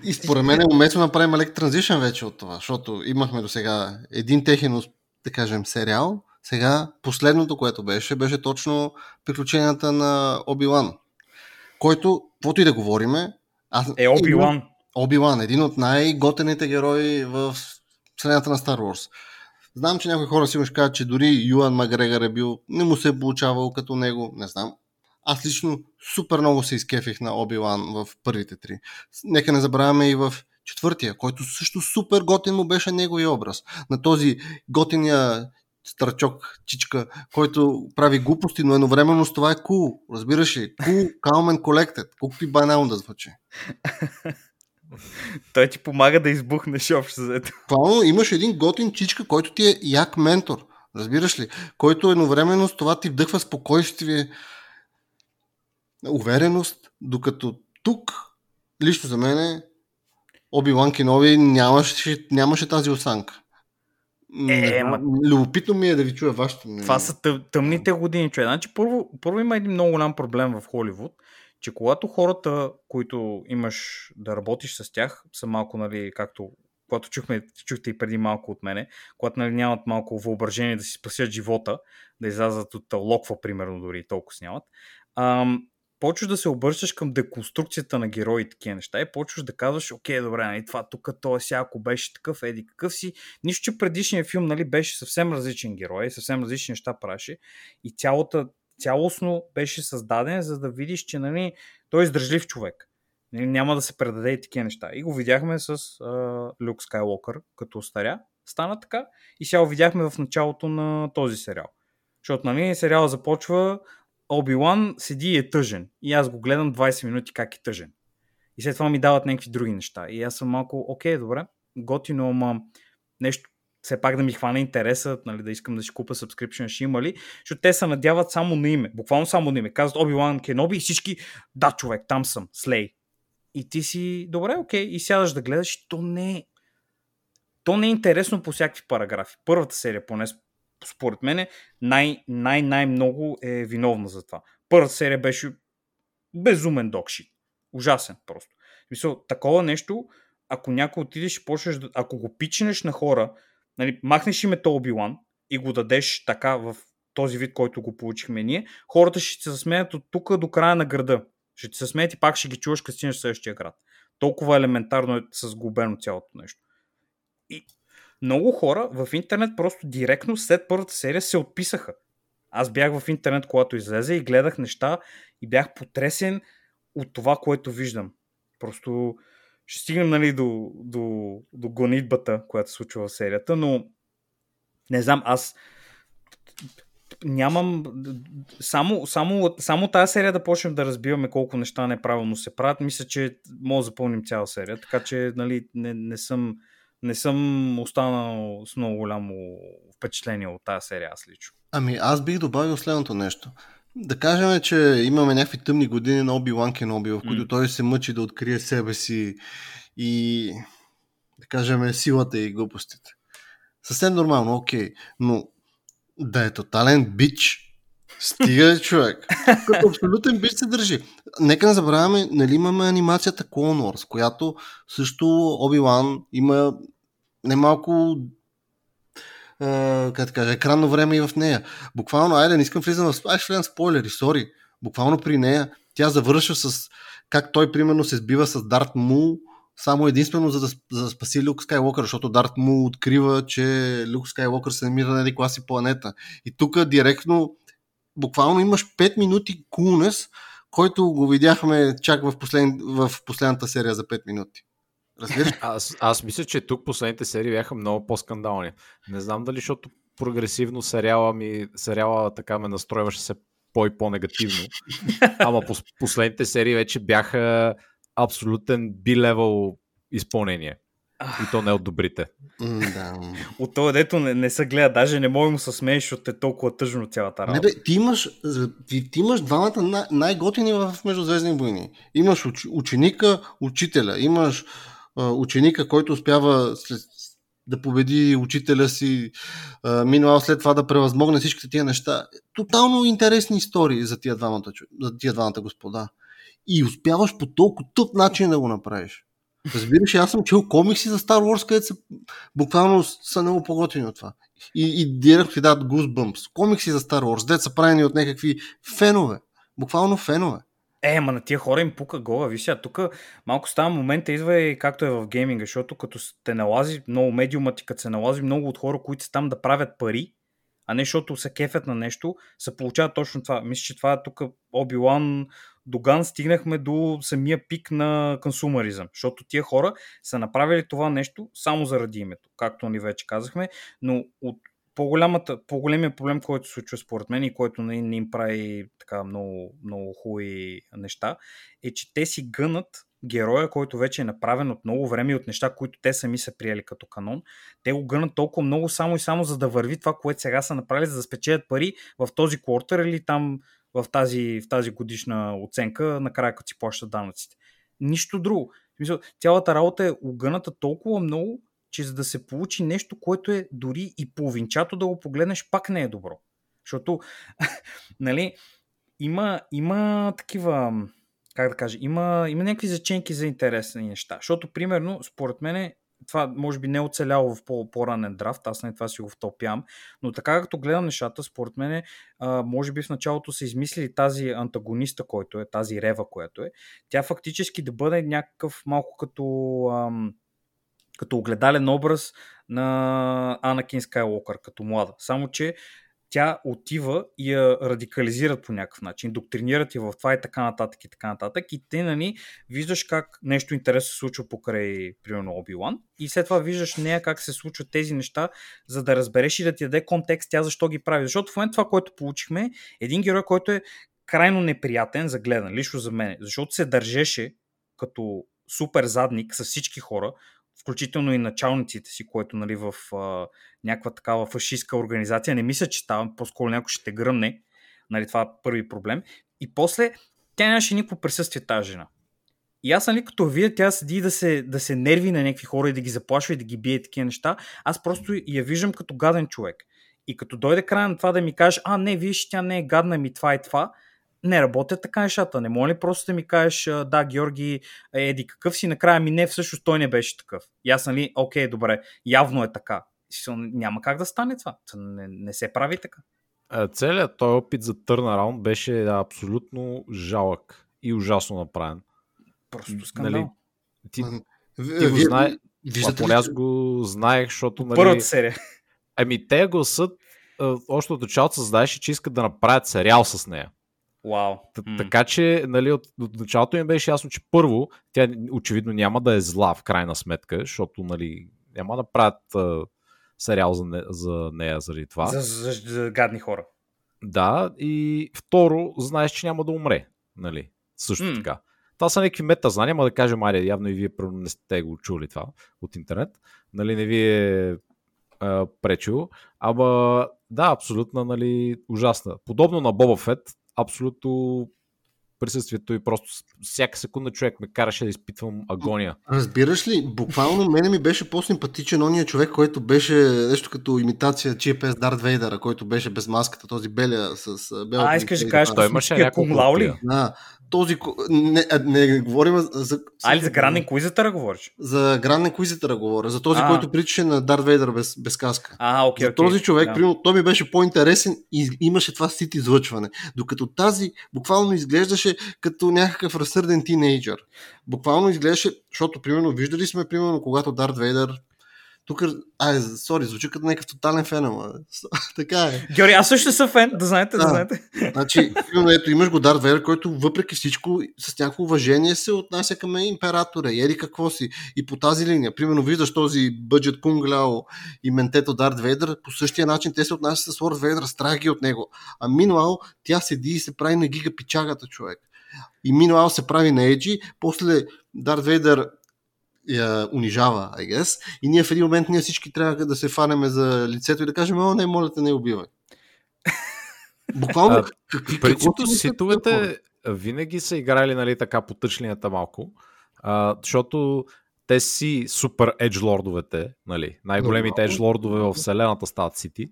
и според мен е уместно да направим лек транзишън вече от това, защото имахме до сега един техен, да кажем, сериал. Сега последното, което беше, беше точно приключенията на Оби-Лан, който, каквото и да говориме, аз... Е, Оби-Лан. Оби-Лан, един от най-готените герои в вселената на Star Wars. Знам, че някои хора си ще кажат, че дори Юан Макгрегор е бил, не му се е получавал като него, не знам. Аз лично супер много се изкефих на Оби-Лан в първите три. Нека не забравяме и в четвъртия, който също супер готин му беше неговия образ. На този готиния старчок, чичка, който прави глупости, но едновременно с това е кул. Cool. Разбираш ли? Cool, calm and collected. Колкото и банално да звучи. Той ти помага да избухнеш общо за ето. Плавно имаш един готин чичка, който ти е як ментор. Разбираш ли? Който едновременно с това ти вдъхва спокойствие, увереност, докато тук, лично за мен, Оби-Лан Кенови нямаше, нямаше тази осанка. Е, ма... Любопитно ми е да ви чуя вашето мнение. Това са тъм, тъмните години, човек. Значи, първо, първо има един много голям проблем в Холивуд, че когато хората, които имаш да работиш с тях, са малко, нали, както когато чухме, чухте и преди малко от мене, когато нали, нямат малко въображение да си спасят живота, да излязат от локва, примерно, дори толкова нямат, ам, почваш да се обръщаш към деконструкцията на герои и такива неща и почваш да казваш, окей, добре, нали, това тук, то сега, ако беше такъв, еди какъв си. Нищо, че предишният филм нали, беше съвсем различен герой, съвсем различни неща правеше и цялата, цялостно беше създаден, за да видиш, че нали, той е издържлив човек. Нали, няма да се предаде и такива неща. И го видяхме с uh, Люк Скайлокър, като старя. Стана така. И сега го видяхме в началото на този сериал. Защото нали, сериал започва Оби-Лан седи и е тъжен. И аз го гледам 20 минути как е тъжен. И след това ми дават някакви други неща. И аз съм малко, окей, добре, готино, ама нещо все пак да ми хване интереса, нали, да искам да си купа subscription, ще има ли, защото те се надяват само на име, буквално само на име. Казват Оби-Лан Кеноби и всички, да, човек, там съм, слей. И ти си, добре, окей, и сядаш да гледаш, то не е то не е интересно по всякакви параграфи. Първата серия, поне според мен, най- най- най-много е виновна за това. Първата серия беше безумен докшит. Ужасен просто. Мисъл, такова нещо, ако някой отидеш и почнеш, ако го пичнеш на хора, нали, махнеш името Оби-Лан и го дадеш така в този вид, който го получихме ние, хората ще се засмеят от тук до края на града. Ще се смеят и пак ще ги чуваш, като стигнеш в следващия град. Толкова елементарно е сгубено цялото нещо. И много хора в интернет просто директно след първата серия се отписаха. Аз бях в интернет, когато излезе и гледах неща и бях потресен от това, което виждам. Просто ще стигнем нали, до, до, до гонитбата, която се случва в серията, но не знам, аз нямам само, само, само тази серия да почнем да разбиваме колко неща неправилно се правят, мисля, че мога да запълним цяла серия, така че нали, не, не съм не съм останал с много голямо впечатление от тази серия аз лично. Ами аз бих добавил следното нещо. Да кажем, че имаме някакви тъмни години на Оби Лан Кеноби, в които mm. той се мъчи да открие себе си и да кажем силата и глупостите. Съвсем нормално, окей. Но да е тотален бич, Стига, човек. Като абсолютен бич се държи. Нека не забравяме, нали имаме анимацията Clone Wars, която също Оби-Лан има немалко Uh, как да кажа, екранно време и в нея. Буквално, айде, не искам влизам в... Ай, ще спойлери, сори. Буквално при нея тя завършва с как той, примерно, се сбива с Дарт Мул, само единствено за да, за да спаси Люк Скайлокър, защото Дарт му открива, че Люк Скайлокър се намира на един класи планета. И тук директно буквално имаш 5 минути кулнес, който го видяхме чак в, послед... в последната серия за 5 минути. Разбираш? Аз, аз мисля, че тук последните серии бяха много по-скандални. Не знам дали, защото прогресивно сериала ми, сериала така ме настройваше се по- и по-негативно. Ама последните серии вече бяха абсолютен би-левел изпълнение. И то не от добрите. да. От това, дето не, не се гледа, даже не мога му се смееш, защото е толкова тъжно цялата работа. Не, бе, ти имаш, ти, ти имаш двамата най- най-готини в Междузвездни войни. Имаш уч, ученика, учителя. Имаш а, ученика, който успява след, да победи учителя си, минал след това да превъзмогне всичките тия неща. Тотално интересни истории за тия двамата, за тия двамата господа. И успяваш по толкова тъп начин да го направиш. Разбираш, аз съм чел комикси за Star Wars, където са буквално са много по-готини от това. И, и директно ти дадат Goosebumps. Комикси за Star Wars, дете са правени от някакви фенове. Буквално фенове. Е, ма на тия хора им пука гола. Виж сега, тук малко става момента, идва и както е в гейминга, защото като те налази много медиума ти, като се налази много от хора, които са там да правят пари, а не защото се кефят на нещо, се получава точно това. Мисля, че това е тук Оби-Лан до Ган стигнахме до самия пик на консумаризъм, защото тия хора са направили това нещо само заради името, както ни вече казахме, но от по-голямата, по-големия проблем, който се случва според мен и който не, не им прави така много, много хубави неща, е, че те си гънат героя, който вече е направен от много време и от неща, които те сами са приели като канон. Те го гънат толкова много само и само за да върви това, което сега са направили, за да спечелят пари в този квартер или там в тази, в тази годишна оценка, накрая като си плащат данъците. Нищо друго. Цялата работа е огъната толкова много, че за да се получи нещо, което е дори и половинчато да го погледнеш, пак не е добро. Защото, нали, има, има такива, как да кажа, има, има някакви заченки за интересни неща. Защото, примерно, според мен, това може би не е оцеляло в по-ранен драфт, аз на това си го втопявам, но така като гледам нещата, според мен, може би в началото са измислили тази антагониста, който е, тази рева, която е, тя фактически да бъде някакъв малко като, ам, като огледален образ на Анакин Скайлокър, като млада. Само, че тя отива и я радикализират по някакъв начин, доктринират я в това и така нататък и така нататък. И те, нали, виждаш как нещо интересно се случва покрай, примерно, Оби-Лан и след това виждаш нея как се случват тези неща, за да разбереш и да ти даде контекст тя защо ги прави. Защото в момента това, което получихме, е един герой, който е крайно неприятен за гледан, лично за мен, защото се държеше като супер задник с всички хора, включително и началниците си, което нали, в а, някаква такава фашистска организация. Не мисля, че става, по-скоро някой ще те гръмне. Нали, това е първи проблем. И после тя нямаше никакво присъствие тази жена. И аз, нали, като видя тя седи да се, да се нерви на някакви хора и да ги заплашва и да ги бие такива неща, аз просто я виждам като гаден човек. И като дойде края на това да ми каже, а не, виж, тя не е гадна ми това и това, не работят така нещата. Не може ли просто да ми кажеш, да, Георги, е, еди какъв си, накрая ми не, всъщност той не беше такъв. И аз, нали, окей, добре, явно е така. Няма как да стане това. Не, не се прави така. Целият този опит за търнараунд беше абсолютно жалък и ужасно направен. Просто скандал. Нали, ти, ти го знаеш, поне аз го знаех, защото... Нали, Първата серия. Ами те гласът още от началото създаеше, че искат да направят сериал с нея. Mm. Така че, нали, от, от началото им беше ясно, че първо, тя очевидно няма да е зла в крайна сметка, защото, нали, няма да правят а, сериал за, не, за нея заради това. За, за, за гадни хора. Да, и второ, знаеш, че няма да умре, нали, също mm. така. Това са някакви мета знания, ма да кажем, айде, явно и вие не сте го чули това от интернет. Нали, не ви е пречило. Ама да, абсолютно, нали, ужасна. Подобно на Боба Фет, абсолютно присъствието и просто всяка секунда човек ме караше да изпитвам агония. Разбираш ли, буквално мене ми беше по-симпатичен ония човек, който беше нещо като имитация GPS Дарт Вейдера, който беше без маската, този белия с белата. А, искаш да кажеш, той имаше няколко Да, този... Не, не, говорим за... Али за Гран Инквизитъра говориш? За Гран Инквизитъра говоря. За този, а. който причаше на Дарт Вейдър без, без каска. А, окей, за този човек, да. примерно, той ми беше по-интересен и имаше това сит излъчване. Докато тази буквално изглеждаше като някакъв разсърден тинейджър. Буквално изглеждаше, защото, примерно, виждали сме, примерно, когато Дарт Вейдър тук, ай, сори, звучи като някакъв тотален фен, ама така е. Георги, аз също съм фен, да знаете, да, да знаете. Значи, ето, имаш го Дарт Вейдер, който въпреки всичко с някакво уважение се отнася към императора ери какво си. И по тази линия, примерно виждаш този бъджет Кунгляо и ментето Дарт Вейдер, по същия начин те се отнасят с Лорд Вейдер, страх ги от него. А Минуал, тя седи и се прави на гига пичагата човек. И Минуал се прави на Еджи, после Дарт Вейдер я унижава, I guess. И ние в един момент ние всички трябва да се фанеме за лицето и да кажем, о, не, моля те, не убивай. Буквално. Принципно ситовете винаги са играли нали, така по тъчлинята малко, а, защото те си супер еджлордовете, нали, най-големите еджлордове в вселената стават сити.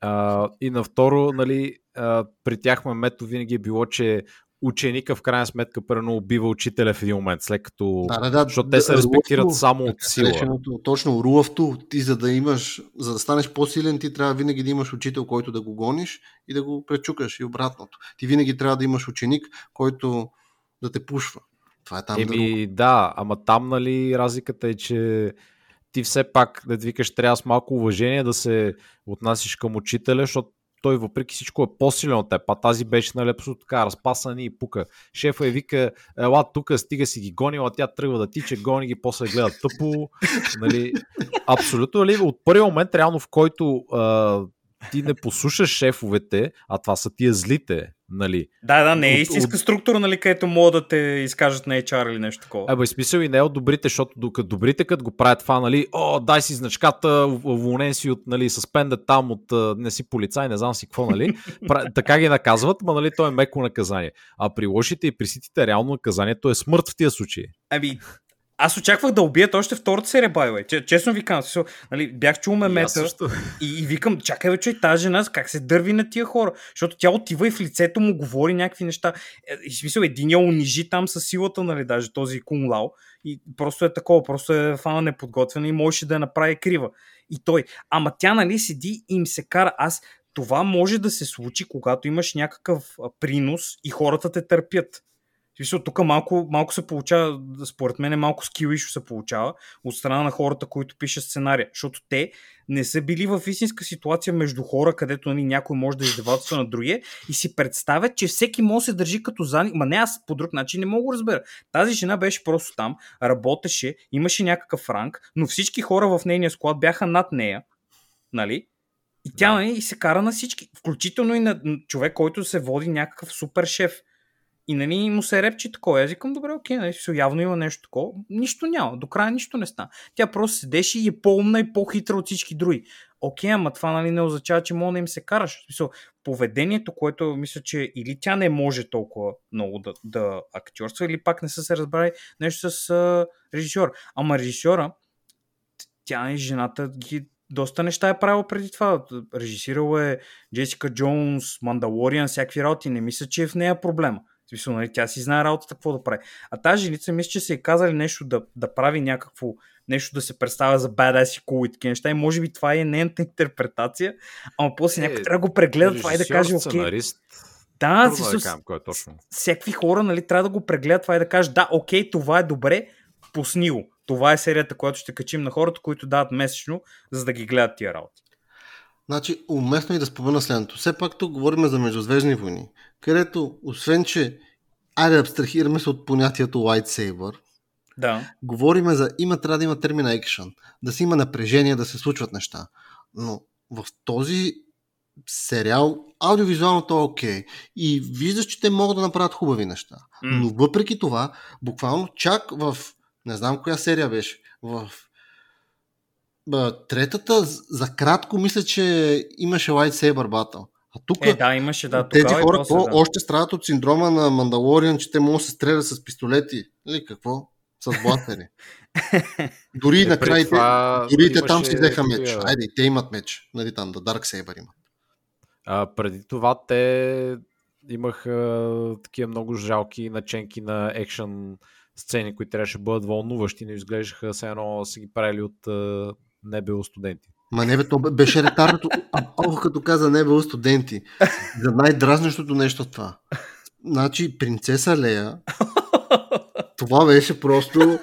А, и на второ, нали, а, при тях мемето винаги е било, че ученика в крайна сметка прено убива учителя в един момент, след като... Да, да, да, защото те се респектират рулавто, само от сила. Реченото, точно, рулавто, ти за да имаш, за да станеш по-силен, ти трябва винаги да имаш учител, който да го гониш и да го пречукаш и обратното. Ти винаги трябва да имаш ученик, който да те пушва. Това е там. Еми, да, да, ама там, нали, разликата е, че ти все пак, да викаш, трябва с малко уважение да се отнасиш към учителя, защото той въпреки всичко е по-силен от теб, а тази беше нали, абсолютно така разпасана и пука. Шефа е вика, ела тук, стига си ги гонила, тя тръгва да тича, гони ги, после гледа тъпо. Нали, абсолютно, нали, от първия момент, реално в който а, ти не послушаш шефовете, а това са тия злите, нали? Да, да, не е истинска от... структура, нали, където могат да те изкажат на HR или нещо такова. Абе, смисъл и не е от добрите, защото докато добрите, като го правят това, нали, о, дай си значката, уволнен си от, нали, съспендът там от не си полицай, не знам си какво, нали? така ги наказват, ма, нали, то е меко наказание. А при лошите и при ситите реално наказанието е смърт в тия случаи. Ами, аз очаквах да убият още втората серия, байвай. Честно ви казвам, нали, бях чул мемета и, и, викам, чакай бе, че тази жена как се дърви на тия хора, защото тя отива и в лицето му говори някакви неща. Е, смисъл, един я унижи там с силата, нали, даже този Кун Лао и просто е такова, просто е фана неподготвена и можеше да я направи крива. И той, ама тя нали седи и им се кара, аз това може да се случи, когато имаш някакъв принос и хората те търпят. Смисъл, тук малко, малко се получава, според мен малко скил се получава от страна на хората, които пишат сценария, защото те не са били в истинска ситуация между хора, където нали, някой може да издевателства на другия и си представят, че всеки може да се държи като за... Ма не, аз по друг начин не мога да разбера. Тази жена беше просто там, работеше, имаше някакъв ранг, но всички хора в нейния склад бяха над нея, нали? И тя да. нали, и се кара на всички, включително и на човек, който се води някакъв супер шеф. И нали, му се репчи такова. Аз викам, добре, окей, нали, явно има нещо такова. Нищо няма, до края нищо не стана. Тя просто седеше и е по-умна и по-хитра от всички други. Окей, ама това нали, не означава, че мога да им се караш. Смисъл, поведението, което мисля, че или тя не може толкова много да, да актьорства, или пак не са се разбрали нещо с а, режисьор. Ама режисьора, тя и жената ги доста неща е правил преди това. Режисирал е Джесика Джонс, Мандалориан, всякакви работи. Не мисля, че е в нея проблема. В смисъл, нали, тя си знае работата какво да прави. А тази женица мисля, че се е казали нещо да, да прави някакво нещо да се представя за badass и cool и такива неща. И може би това е нейната интерпретация, ама после е, някой трябва да го прегледа това и да каже, окей. Да, си, да кажем, кой е точно. Всякакви хора нали, трябва да го прегледат това и да кажат, да, окей, това е добре, пусни го. Това е серията, която ще качим на хората, които дават месечно, за да ги гледат тия работи. Значи, уместно и да спомена следното. Все пак тук говорим за междузвездни войни, където, освен че, айде абстрахираме се от понятието lightsaber, да. говориме за, има, трябва да има термина action, да си има напрежение, да се случват неща. Но в този сериал, аудиовизуалното е окей. И виждаш, че те могат да направят хубави неща. Mm. Но въпреки това, буквално чак в, не знам коя серия беше, в третата, за кратко, мисля, че имаше Lightsaber Battle. А тук е, да, имаше, да, тези хора после, да. още страдат от синдрома на Мандалориан, че те могат да се стрелят с пистолети. Или нали, какво? С блатери. дори е, накрая, това... дори те там си взеха меч. Такива... Айде, те имат меч. Нали, там, да Dark Saber имат. А, преди това те имаха такива много жалки наченки на екшен сцени, които трябваше да бъдат вълнуващи, не изглеждаха все едно са ги правили от не било студенти. Ма не бе, то беше ретарното. Ох, като каза не било студенти. За най-дразнещото нещо това. Значи, принцеса Лея, това беше просто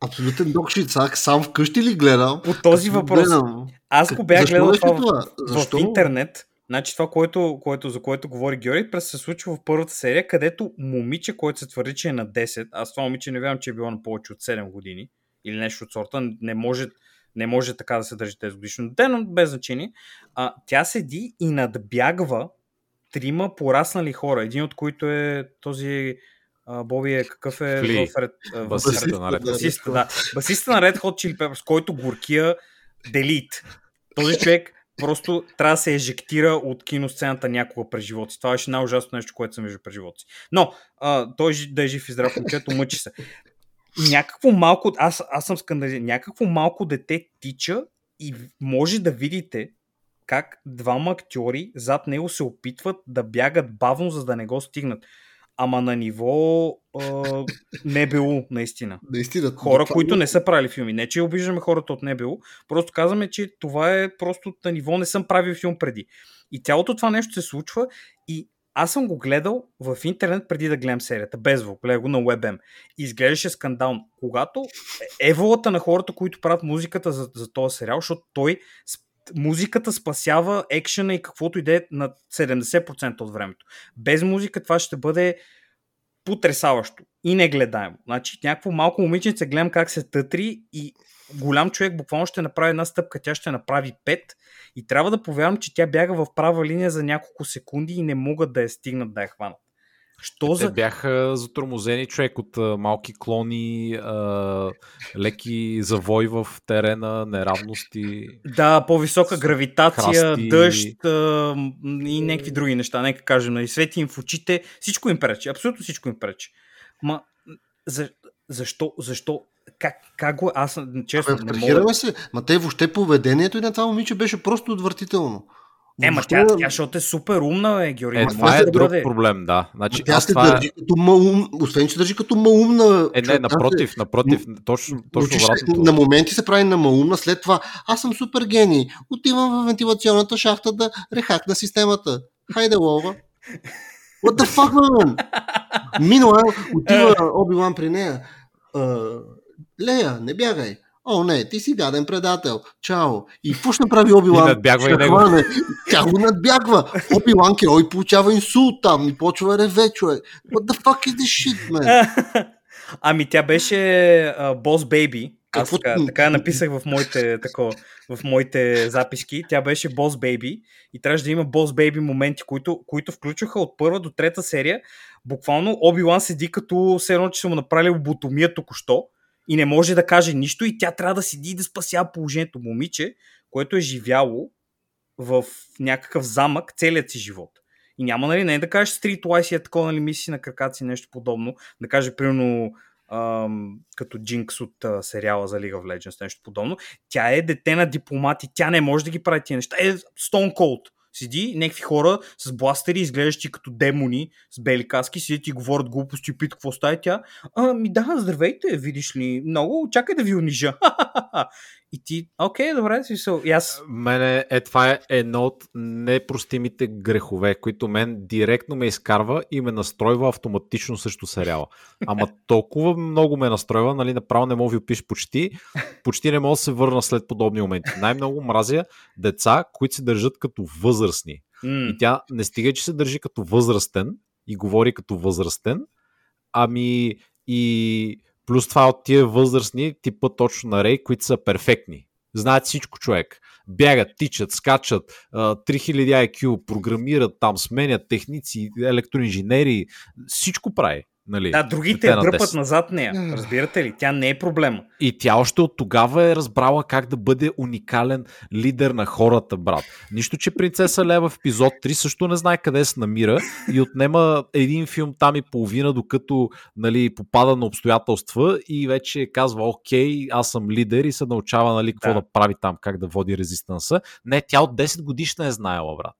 абсолютен докшицак. Сам вкъщи ли гледам? По този въпрос. Гледам. Аз го бях гледал това, това? Защо? в интернет. Значи това, което, което, за което говори Георги, през се случва в първата серия, където момиче, което се твърди, че е на 10, аз това момиче не вярвам, че е било на повече от 7 години, или нещо от сорта, не може, не може така да се държи тези годишно дете, но без значение. А, тя седи и надбягва трима пораснали хора, един от които е този а, Боби е какъв е Фли. в ред, басиста, на Red басиста, да. басиста на Red Hot Chili Peppers, който горкия делит. Този човек просто трябва да се ежектира от киносцената някога през живота си. Това беше най-ужасно нещо, което съм виждал през живота си. Но а, той да е жив и здрав момчето, мъчи се някакво малко, аз, аз съм скандализиран, някакво малко дете тича и може да видите как двама актьори зад него се опитват да бягат бавно, за да не го стигнат. Ама на ниво а, НБУ, наистина. наистина. Хора, това... които не са правили филми. Не, че обиждаме хората от НБУ, просто казваме, че това е просто на ниво не съм правил филм преди. И цялото това нещо се случва и аз съм го гледал в интернет преди да гледам серията, без звук, гледах го на WebM. И изглеждаше скандално. Когато еволата на хората, които правят музиката за, за този сериал, защото той музиката спасява екшена и каквото иде на 70% от времето. Без музика това ще бъде потрясаващо и негледаемо. Значи някакво малко момиченце гледам как се тътри и голям човек буквално ще направи една стъпка, тя ще направи пет и трябва да повярвам, че тя бяга в права линия за няколко секунди и не могат да я стигнат да я хванат. Що Те за... бяха затормозени човек от а, малки клони, а, леки завой в терена, неравности. Да, по-висока гравитация, храсти... дъжд а, и някакви други неща. Нека кажем, нали, свети им в очите, всичко им пречи, абсолютно всичко им пречи. Ма, за, защо, защо, как, как го, аз честно Абе, не мога... се, ма те въобще поведението и на това момиче беше просто отвратително. Е, ма тя, тя, защото е супер умна, е, Георги. Е, това е друг бъде. проблем, да. Значи, тя се това е- държи е... като маум, освен че държи като маумна. Е, не, напротив, напротив, точно, точно вратното. На моменти се прави на маумна, след това аз съм супер гений, отивам в вентилационната шахта да рехакна системата. Хайде, лова. What the fuck, man? Минала, отива Оби-Лан при нея. Uh, Лея, не бягай. О, не, ти си гаден предател. Чао. И ще направи Оби-Лан? И надбягва и него. Тя го надбягва. Оби-Лан Керой получава инсулт там и почва реве, човек. What the fuck is this shit, man? ами тя беше бос uh, бейби. Аз така, така написах в моите, тако, в моите записки. Тя беше бос бейби и трябваше да има бос бейби моменти, които, които включваха от първа до трета серия. Буквално Оби-Лан седи като все едно, че са му направили ботомия току-що и не може да каже нищо и тя трябва да седи и да спася положението. Момиче, което е живяло в някакъв замък целият си живот. И няма, нали, не да кажеш Streetwise и е такова, нали, миси на краката си, нещо подобно. Да каже, примерно, ам, като Джинкс от а, сериала за League of Legends, нещо подобно. Тя е дете на дипломати, тя не може да ги прави тия неща. Е Stone Cold. Седи някакви хора с бластери, изглеждащи като демони с бели каски, седят и говорят глупости питат какво става тя. Ами да, здравейте, видиш ли, много, чакай да ви унижа. И ти, окей, добре, смисъл. И аз... Мене е, това е едно от непростимите грехове, които мен директно ме изкарва и ме настройва автоматично също сериала. Ама толкова много ме настройва, нали, направо не мога ви опиш почти. Почти не мога да се върна след подобни моменти. Най-много мразя деца, които се държат като възрастни. Mm. И тя не стига, че се държи като възрастен и говори като възрастен, ами и Плюс това от тия възрастни типа точно на Рей, които са перфектни. Знаят всичко човек. Бягат, тичат, скачат, 3000 IQ, програмират там, сменят техници, електроинженери, всичко прави. Нали, да, другите дръпат назад нея. Разбирате ли? Тя не е проблема. И тя още от тогава е разбрала как да бъде уникален лидер на хората, брат. Нищо, че принцеса Лева в епизод 3 също не знае къде се намира и отнема един филм там и половина, докато нали, попада на обстоятелства и вече казва, окей, аз съм лидер и се научава нали, какво да. да прави там, как да води резистанса. Не, тя от 10 годишна е знаела, брат.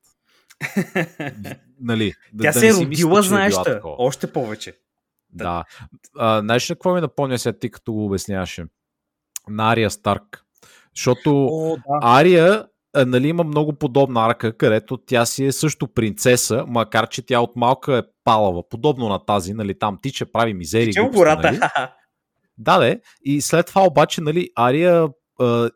нали, Тя да се е родила, знаеш, още повече. Да. А, знаеш ли какво ми напомня сега ти, като го обясняваше? На Ария Старк. Защото О, да. Ария нали, има много подобна арка, където тя си е също принцеса, макар че тя от малка е палава. Подобно на тази, нали, там тича, прави мизери. Тича гората. Нали? Да, де. И след това обаче, нали, Ария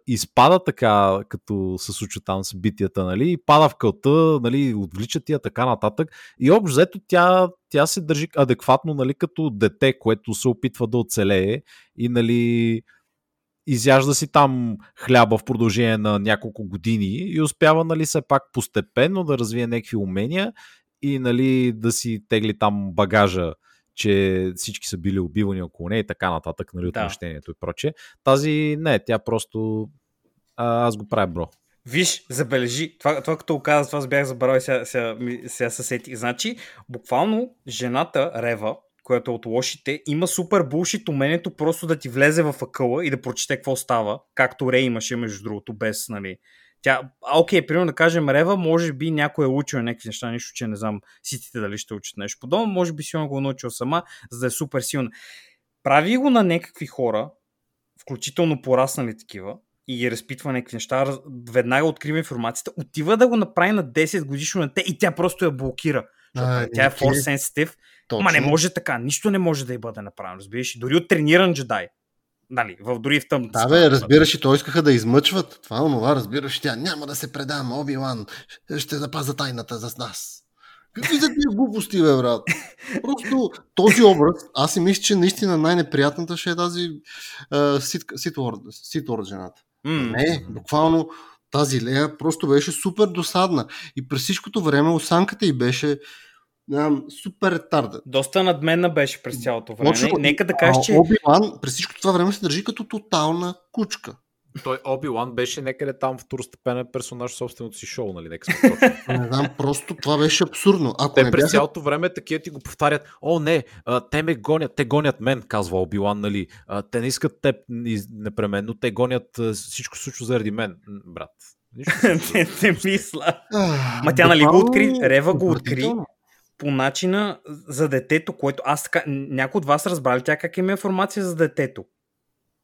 изпада така, като се случва там с битията, нали, и пада в кълта, нали, отвлича тия така нататък. И общо взето тя, тя се държи адекватно, нали, като дете, което се опитва да оцелее и, нали, изяжда си там хляба в продължение на няколко години и успява, нали, все пак постепенно да развие някакви умения и, нали, да си тегли там багажа че всички са били убивани около нея и така нататък, нали, отмъщението да. и прочее. Тази не, тя просто а, аз го правя, бро. Виж, забележи, това, това като го каза, това бях забравил и сега, сега, сега се сетих. Значи, буквално жената Рева, която е от лошите, има супер булшит умението просто да ти влезе в акъла и да прочете какво става, както Рей имаше между другото, без, нали, тя, а, окей, примерно да кажем Рева, може би някой е учил някакви неща, нищо, че не знам ситите дали ще учат нещо подобно, може би си го е научил сама, за да е супер силна. Прави го на някакви хора, включително пораснали такива, и ги разпитва някакви неща, веднага открива информацията, отива да го направи на 10 годишно дете и тя просто я блокира. А, тя е force sensitive. Ма не може така, нищо не може да й бъде направено, разбираш. Дори от трениран джедай нали, в дори в тъмната. Да, бе, разбираш и той искаха да измъчват. Това, онова, разбираш, тя няма да се предам, Оби-Лан, ще запаза тайната за нас. Какви за тия глупости, бе, брат? Просто този образ, аз си мисля, че наистина най-неприятната ще е тази Ситворд жената. Mm. Не, буквално тази Лея просто беше супер досадна. И през всичкото време осанката й беше Супер ретарда. Доста надменна беше през цялото време. Точно, Нека да кажеш, че... Оби-Лан през всичко това време се държи като тотална кучка. той Оби-Лан беше някъде там второстепенен персонаж в собственото си шоу, нали? Нека не знам, просто това беше абсурдно. Ако те не през бяха... цялото време такива ти го повтарят. О, не, а, те ме гонят, те гонят мен, казва Оби-Лан, нали? А, те не искат теб непременно, те гонят всичко случва заради мен, брат. не, не мисля. Ма тя нали го откри, Рева го откри по начина за детето, което аз така... Някой от вас разбрали тя как има информация за детето?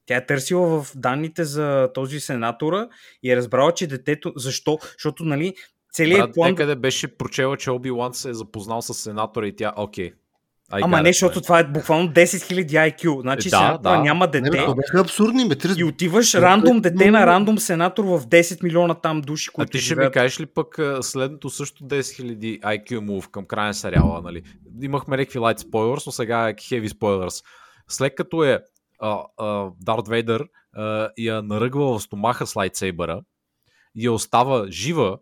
Тя е търсила в данните за този сенатора и е разбрала, че детето... Защо? Защото, нали, целият Брат, план... Някъде беше прочела, че Оби Лан се е запознал с сенатора и тя, окей, okay, I Ама не, защото това е буквално 10 000 IQ. Значи да, да. няма дете. Не, бе, това абсурдни, бе. И отиваш рандом дете на рандом сенатор в 10 милиона там души, които А ти ще живеят. ми кажеш ли пък следното също 10 000 IQ мув към края на сериала, нали? Имахме някакви light spoilers, но сега е heavy spoilers. След като е Дарт Вейдър я наръгва в стомаха с лайтсейбъра и я остава жива,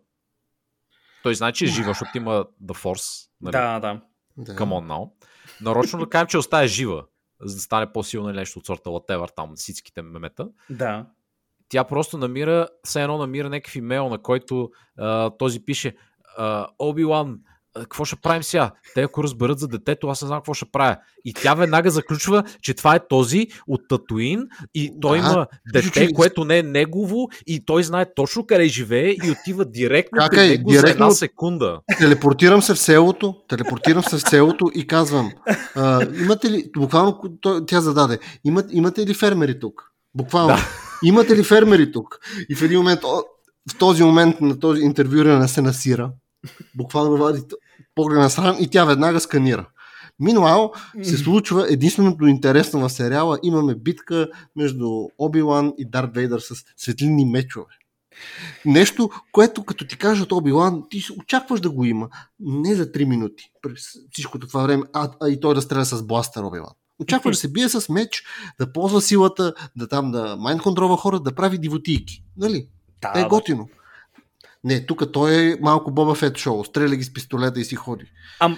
той значи е жива, защото има The Force. Нали? Да, да. Come on now. Нарочно да кажем, че остава жива, за да стане по-силно нещо от сорта whatever, там всичките мемета. Да. Тя просто намира, все едно намира някакъв имейл, на който а, този пише Оби-Лан, какво ще правим сега? Те ако разберат за детето, аз не знам какво ще правя. И тя веднага заключва, че това е този от Татуин и той да, има дете, което не е негово и той знае точно къде живее и отива директно как е, него директно, за една секунда. Телепортирам се в селото, телепортирам се в селото и казвам, а, имате ли, буквално тя зададе, имат, имате ли фермери тук? Буквално. Да. Имате ли фермери тук? И в един момент, в този момент на този интервюиране се насира буквално вади поглед на страна и тя веднага сканира. Минуал се случва единственото интересно в сериала. Имаме битка между Оби-Лан и Дарт Вейдър с светлинни мечове. Нещо, което като ти кажат Оби-Лан, ти очакваш да го има. Не за 3 минути. През всичкото това време, а, а и той да стреля с бластер Оби-Лан. Очакваш да се бие с меч, да ползва силата, да там да майн контролва хора, да прави дивотийки. Нали? Да, е готино. Не, тук той е малко Боба Фет шоу. Стреля ги с пистолета и си ходи. Ам...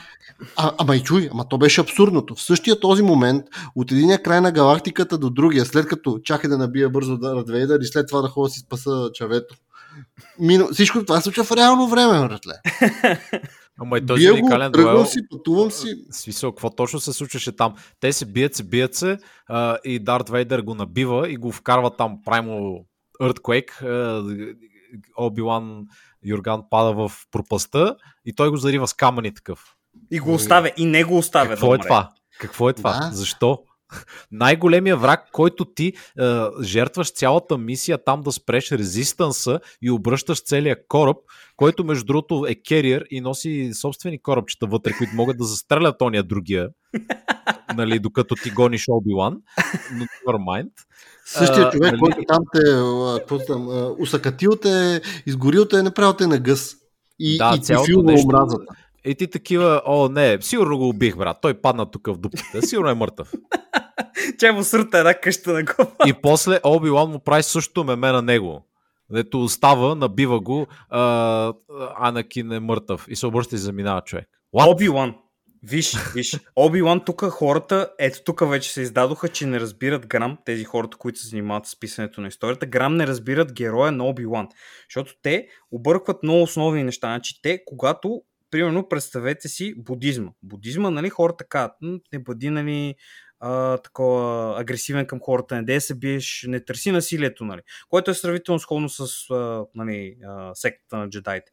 А, ама и чуй, ама то беше абсурдното. В същия този момент, от единия край на галактиката до другия, след като чака да набия бързо да Вейдър и след това да ходя да си спаса чавето. Мино... Всичко това се случва в реално време, братле. Ама и този уникален дуел... си, пътувам си. Смисъл, какво точно се случваше там? Те се бият се, бият се а, и Дарт Вейдър го набива и го вкарва там Primal Earthquake а, Оби-Лан Юрган пада в пропаста и той го зарива с камъни такъв. И го оставя, и не го оставя. Какво да е това? Какво е това? Да. Защо? Най-големия враг, който ти е, жертваш цялата мисия там да спреш резистанса и обръщаш целия кораб, който между другото е кериер и носи собствени корабчета вътре, които могат да застрелят ония другия, нали, докато ти гониш Оби-Лан, но never mind. Същия човек, нали... който там те какво там, усъкатил те, изгорил те, направил те на гъс. И, да, и нещо, омразата. И ти такива, о, не, сигурно го убих, брат. Той падна тук в дупката. Сигурно е мъртъв. Тя му сърта една къща на глава. И после Оби Лан му прави същото меме на него. Дето остава, набива го, а, Анакин е мъртъв и се обръща и заминава човек. Оби Лан. Виж, виж, Оби-Лан тук хората, ето тук вече се издадоха, че не разбират грам, тези хората, които се занимават с писането на историята, грам не разбират героя на Оби-Лан. Защото те объркват много основни неща. Значи те, когато, примерно, представете си будизма. Будизма, нали, хората казват, не бъди, нали, а, такова агресивен към хората, не да се биеш, не търси насилието, нали, което е сравнително сходно с а, нали, а, сектата на джедайте.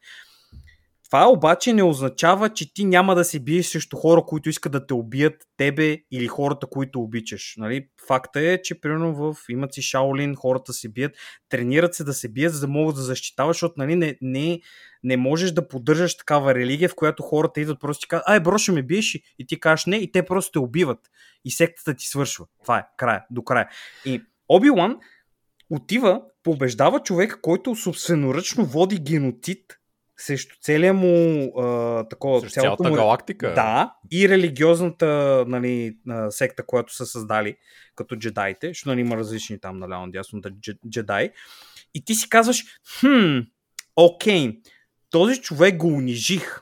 Това обаче не означава, че ти няма да се биеш срещу хора, които искат да те убият тебе или хората, които обичаш. Нали? Факта е, че примерно в имат си Шаолин, хората се бият, тренират се да се бият, за да могат да защитават, защото нали, не, не, не можеш да поддържаш такава религия, в която хората идват просто и казват, ай, бро, ще ме биеш и ти кажеш не, и те просто те убиват. И сектата ти свършва. Това е, края, до края. И Оби-Лан отива, побеждава човек, който собственоръчно води геноцид срещу целия му а, такова... Срещу цялата му, галактика? Да, и религиозната нали, секта, която са създали като джедаите, защото нали, има различни там наляво надясно джедай. И ти си казваш, хм, окей, този човек го унижих.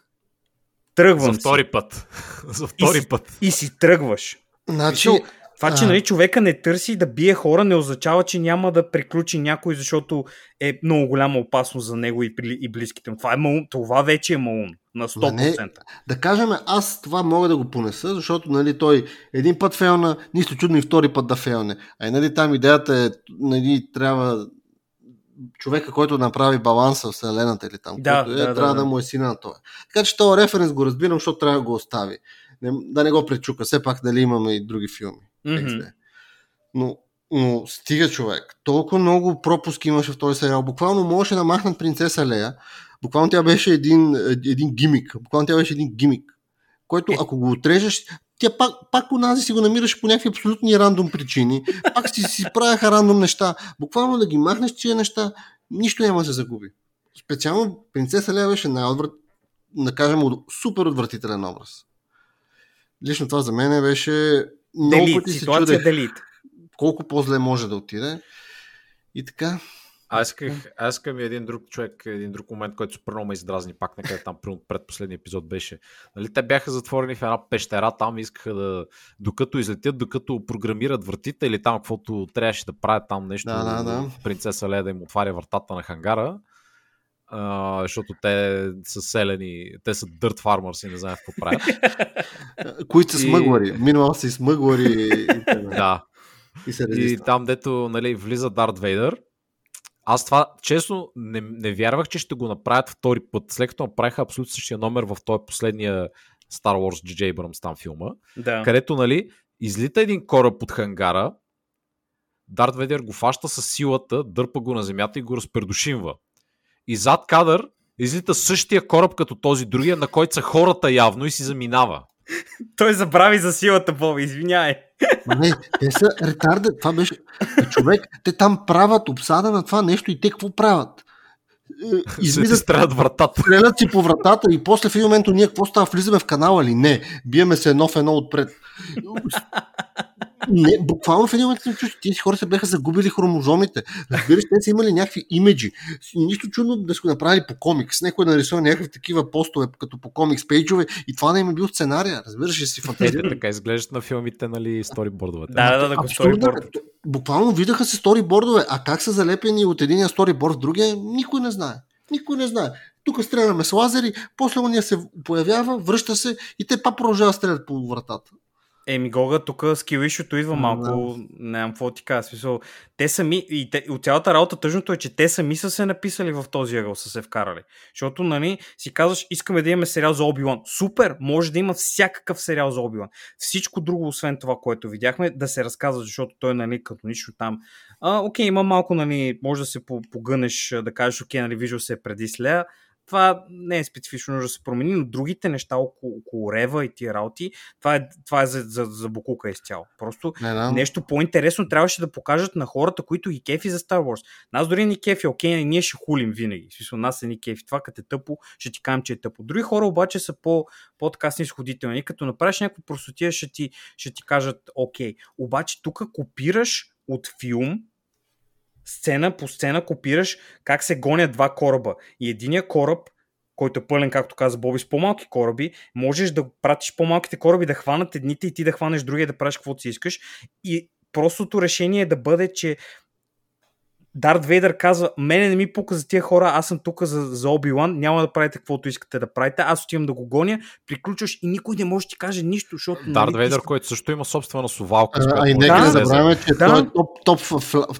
Тръгвам За втори си. път. За втори и път. Си, и си тръгваш. Значи, Това, че нали, човека не търси да бие хора, не означава, че няма да приключи някой, защото е много голяма опасност за него и, и близките му. Това, е малум, това вече е малум. На 100%. Не, да кажем, аз това мога да го понеса, защото нали, той един път фейлна, нищо чудно и втори път да фейлне. А нали, там идеята е, нали, трябва човека, който направи баланса в Вселената или там, да, който е, да, трябва да, да, му е сина на това. Така че този референс го разбирам, защото трябва да го остави. Не, да не го пречука. Все пак дали имаме и други филми. Mm-hmm. Но, но стига човек. Толкова много пропуски имаше в този сериал. Буквално можеше да махнат принцеса Лея. Буквално тя беше един, един гимик. Буквално тя беше един гимик. Който е. ако го отрежеш, тя пак, пак онази си го намираш по някакви абсолютни рандом причини. Пак си, си правяха рандом неща. Буквално да ги махнеш тия неща, нищо няма да се загуби. Специално принцеса Лея беше най-отврат, да кажем, супер отвратителен образ. Лично това за мен беше много делит, пъти се чудех делит. колко по-зле може да отиде. И така. Аз исках, аз искам и един друг човек, един друг момент, който супер много ме издразни пак, накъде там пред последния епизод беше. Нали, те бяха затворени в една пещера, там искаха да, докато излетят, докато програмират вратите или там каквото трябваше да правят там нещо, да, да, да. принцеса Лея да им отваря вратата на хангара а, защото те са селени, те са дърт фармърс и не знаят какво правят. Които са смъглари, минимал си смъглари. да. И, се и там, дето нали, влиза Дарт Вейдър, аз това, честно, не, не вярвах, че ще го направят втори път, след като направиха абсолютно същия номер в този последния Star Wars J.J. Abrams там филма, да. където, нали, излита един кораб от хангара, Дарт Вейдър го фаща с силата, дърпа го на земята и го разпредушимва и зад кадър излита същия кораб като този другия, на който са хората явно и си заминава. Той забрави за силата, Боби, извиняй. Не, те са ретарде. Това беше... Човек, те там правят обсада на това нещо и те какво правят? Е, излизат, стрелят вратата. Стрелят си по вратата и после в един момент ние какво става? Влизаме в канала ли? Не. Биеме се едно в едно отпред. Не, буквално в един момент съм чувствал, тези хора се бяха загубили хромозомите. Разбираш, те са имали някакви имиджи. Нищо чудно да са го направили по комикс. Некой е нарисува някакви такива постове, като по комикс пейджове и това не им е бил сценария. Разбираш ли си фантазия. така изглеждат на филмите, нали, сторибордовете. Да, да, да, го сториборд. Буквално видяха се сторибордове, а как са залепени от единия сториборд в другия, никой не знае. Никой не знае. Тук стреляме с лазери, после уния се появява, връща се и те па продължават да стрелят по вратата. Еми, Гога, тук скилишото идва малко, не знам какво ти кажа. Смисъл, те сами, и те, от цялата работа тъжното е, че те сами са се написали в този ъгъл, са се вкарали. Защото, нали, си казваш, искаме да имаме сериал за Оби-Лан. Супер, може да има всякакъв сериал за Оби-Лан. Всичко друго, освен това, което видяхме, да се разказва, защото той, нали, като нищо там. А, окей, има малко, нали, може да се погънеш, да кажеш, окей, нали, виждал се преди слея това не е специфично нужда да се промени, но другите неща около, около Рева и тия работи, това е, това е за, за, за Букука изцяло. Просто не, да. нещо по-интересно трябваше да покажат на хората, които ги кефи за Star Wars. Нас дори ни кефи, окей, ние ще хулим винаги. В смисъл, нас е ни кефи. Това като е тъпо, ще ти кажем, че е тъпо. Други хора обаче са по, по-така снисходителни. Като направиш някакво простотия, ще ти, ще ти кажат окей. Обаче тук копираш от филм, сцена по сцена копираш как се гонят два кораба. И единия кораб, който е пълен, както каза Боби, с по-малки кораби, можеш да пратиш по-малките кораби да хванат едните и ти да хванеш другия да правиш каквото си искаш. И простото решение е да бъде, че Дарт Вейдър казва, мене не ми пука за тия хора, аз съм тук за, за Оби-Лан, няма да правите каквото искате да правите, аз отивам да го гоня, приключваш и никой не може да ти каже нищо, защото... Дарт нали, Вейдър, който също има собствена сувалка. А, а и нека да забравяме, че да. той е топ, топ,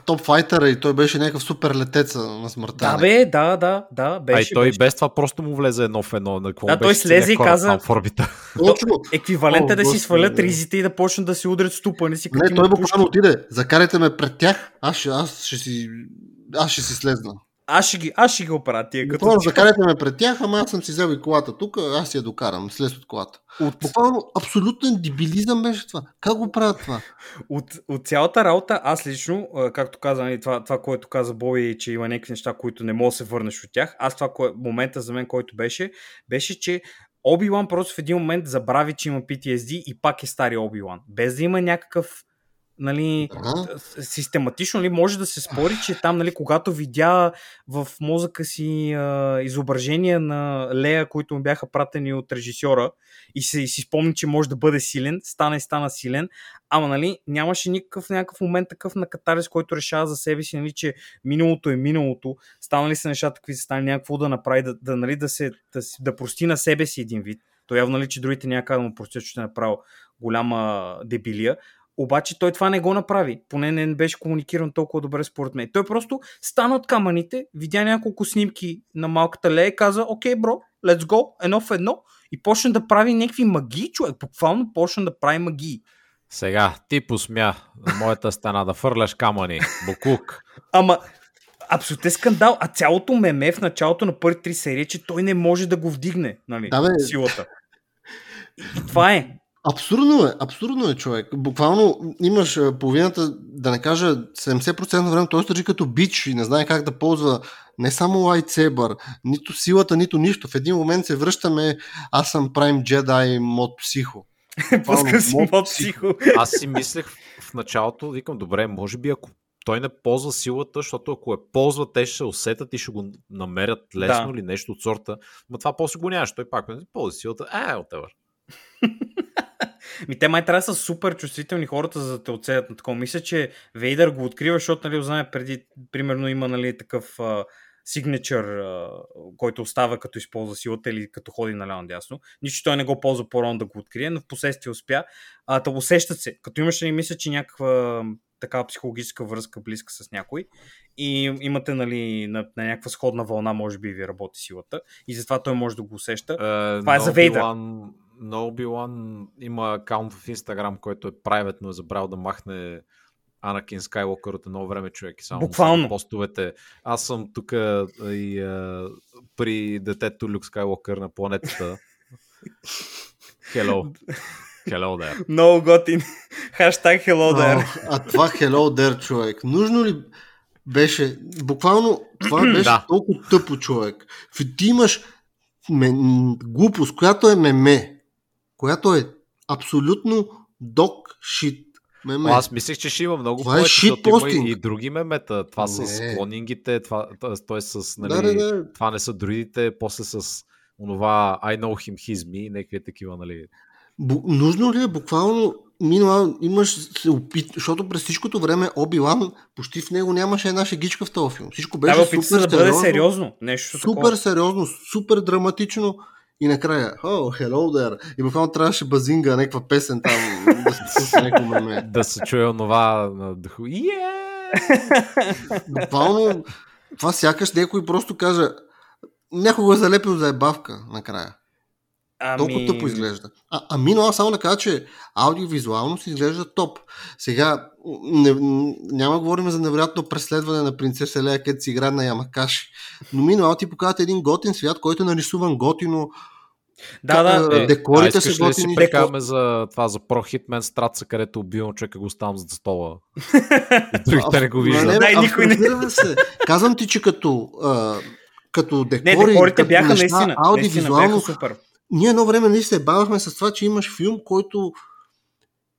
топ файтър и той беше някакъв супер летец на смъртта. Да, бе, да, да, да. Беше, а и той беше. без това просто му влезе едно в едно. На да, той слезе и каза... Еквивалент е да си свалят ризите и да почнат да си удрят ступани си. Не, той буквално отиде. Закарайте ме пред тях, аз, аз ще си аз ще си слезна. Аз ще ги, аз ще ги оправя тия. Като Буквално закарайте ме пред тях, ама аз съм си взел и колата тук, аз си я докарам, слез от колата. От... Буквално абсолютен дебилизъм беше това. Как го правят това? От, от цялата работа, аз лично, както каза, нали, това, това, което каза Боби, че има някакви неща, които не мога да се върнеш от тях, аз това кое, момента за мен, който беше, беше, че Оби-Лан просто в един момент забрави, че има PTSD и пак е стари Оби-Лан. Без да има някакъв Нали, ага. систематично ли може да се спори, че там, нали, когато видя в мозъка си а, изображения на Лея, които му бяха пратени от режисьора и се, и си спомни, че може да бъде силен, стана и стана силен, ама нали, нямаше никакъв някакъв момент такъв на катарис, който решава за себе си, нали, че миналото е миналото, станали се нещата, какви се стане, някакво да направи, да, да, нали, да, се, да, да прости на себе си един вид. То явно, нали, че другите някак да му простят, че е направил голяма дебилия. Обаче той това не го направи. Поне не беше комуникиран толкова добре според мен. Той просто стана от камъните, видя няколко снимки на малката Лея и каза, окей, бро, let's go, едно в едно. И почна да прави някакви магии, човек. Буквално почна да прави магии. Сега, ти посмя моята стена да фърляш камъни. Букук. Ама, абсолютен скандал. А цялото меме в началото на първи три серии, че той не може да го вдигне, нали, да, бе. силата. И това е. Абсурдно е, абсурдно е човек. Буквално имаш половината, да не кажа 70% на време, той държи като бич и не знае как да ползва не само lightsaber, нито силата, нито нищо. В един момент се връщаме, аз съм Prime Jedi мод психо. Пуска си мод психо. Аз си мислех в началото, викам, добре, може би ако той не ползва силата, защото ако е ползва, те ще се усетят и ще го намерят лесно да. или нещо от сорта. Но това после го нямаш. Той пак не ползва силата. Е, whatever. Ми те май трябва да са супер чувствителни хората, за да те оценят на такова. Мисля, че Вейдър го открива, защото нали, знае преди, примерно има нали, такъв сигничър, uh, който остава като използва силата или като ходи наляво дясно. Нищо той не го ползва по-рано да го открие, но в последствие успя. А, да усещат се. Като имаш, ли, мисля, че някаква такава психологическа връзка близка с някой и имате нали, на, на някаква сходна вълна, може би ви работи силата и затова той може да го усеща. Uh, Това е за Вейдър на Obi-Wan има акаунт в Instagram, който е private, но е забрал да махне Анакин Скайлокър от едно време човек. Само Буквално. Постовете. Аз съм тук и а, при детето Люк Скайлокър на планетата. Hello. Hello there. Много готин. Хаштаг Hello there. А, а това Hello there, човек. Нужно ли беше? Буквално това беше да. толкова тъпо, човек. Ти имаш глупост, която е меме която е абсолютно док шит. Меме. Аз мислех, че ще има много това е повече, е защото има и, и други мемета. Това не. с клонингите, това, т.е. с, нали, да, да, да. това не са другите, после с онова I know him, he's me, някакви такива, нали. Бу, нужно ли е буквално минала, имаш се опит, защото през всичкото време Оби Лан, почти в него нямаше една шегичка в този филм. Всичко беше да, супер да бъде сериозно. Нещо супер такова. сериозно, супер драматично и накрая, о, oh, hello there. И буквално трябваше базинга, някаква песен там, да се пусне някакво меме. Да се чуе онова на дъху. Yeah! Буквално, това сякаш някой просто каже, някой го е залепил за ебавка накрая. Ами... Толкова тъпо изглежда. А, ами, но аз само да кажа, че аудиовизуално се изглежда топ. Сега не, няма да говорим за невероятно преследване на принцеса Лея, където си игра на Ямакаши. Но минало ти показват един готин свят, който е нарисуван готино. Да, да. Е, декорите са готини. Си прекаваме за това за Pro Hitman Стратса, където убивам човека го ставам за стола. Другите не го виждат. Не, никой не. Се. Казвам ти, че като, а, като декори, не, декорите като бяха неща, наистина, аудиовизуално, наистина бяха супер ние едно време не се бавахме с това, че имаш филм, който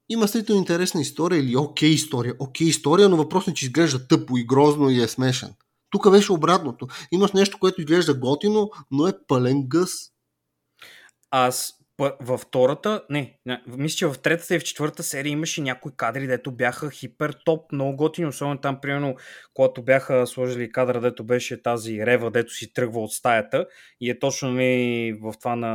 има след интересна история или окей история. Окей история, но въпросът е, че изглежда тъпо и грозно и е смешен. Тук беше обратното. Имаш нещо, което изглежда готино, но е пълен гъс. Аз във втората, не, не, мисля, че в третата и в четвъртата серия имаше някои кадри, дето бяха хипер топ, много готини, особено там, примерно, когато бяха сложили кадра, дето беше тази рева, дето си тръгва от стаята и е точно нали, в това на,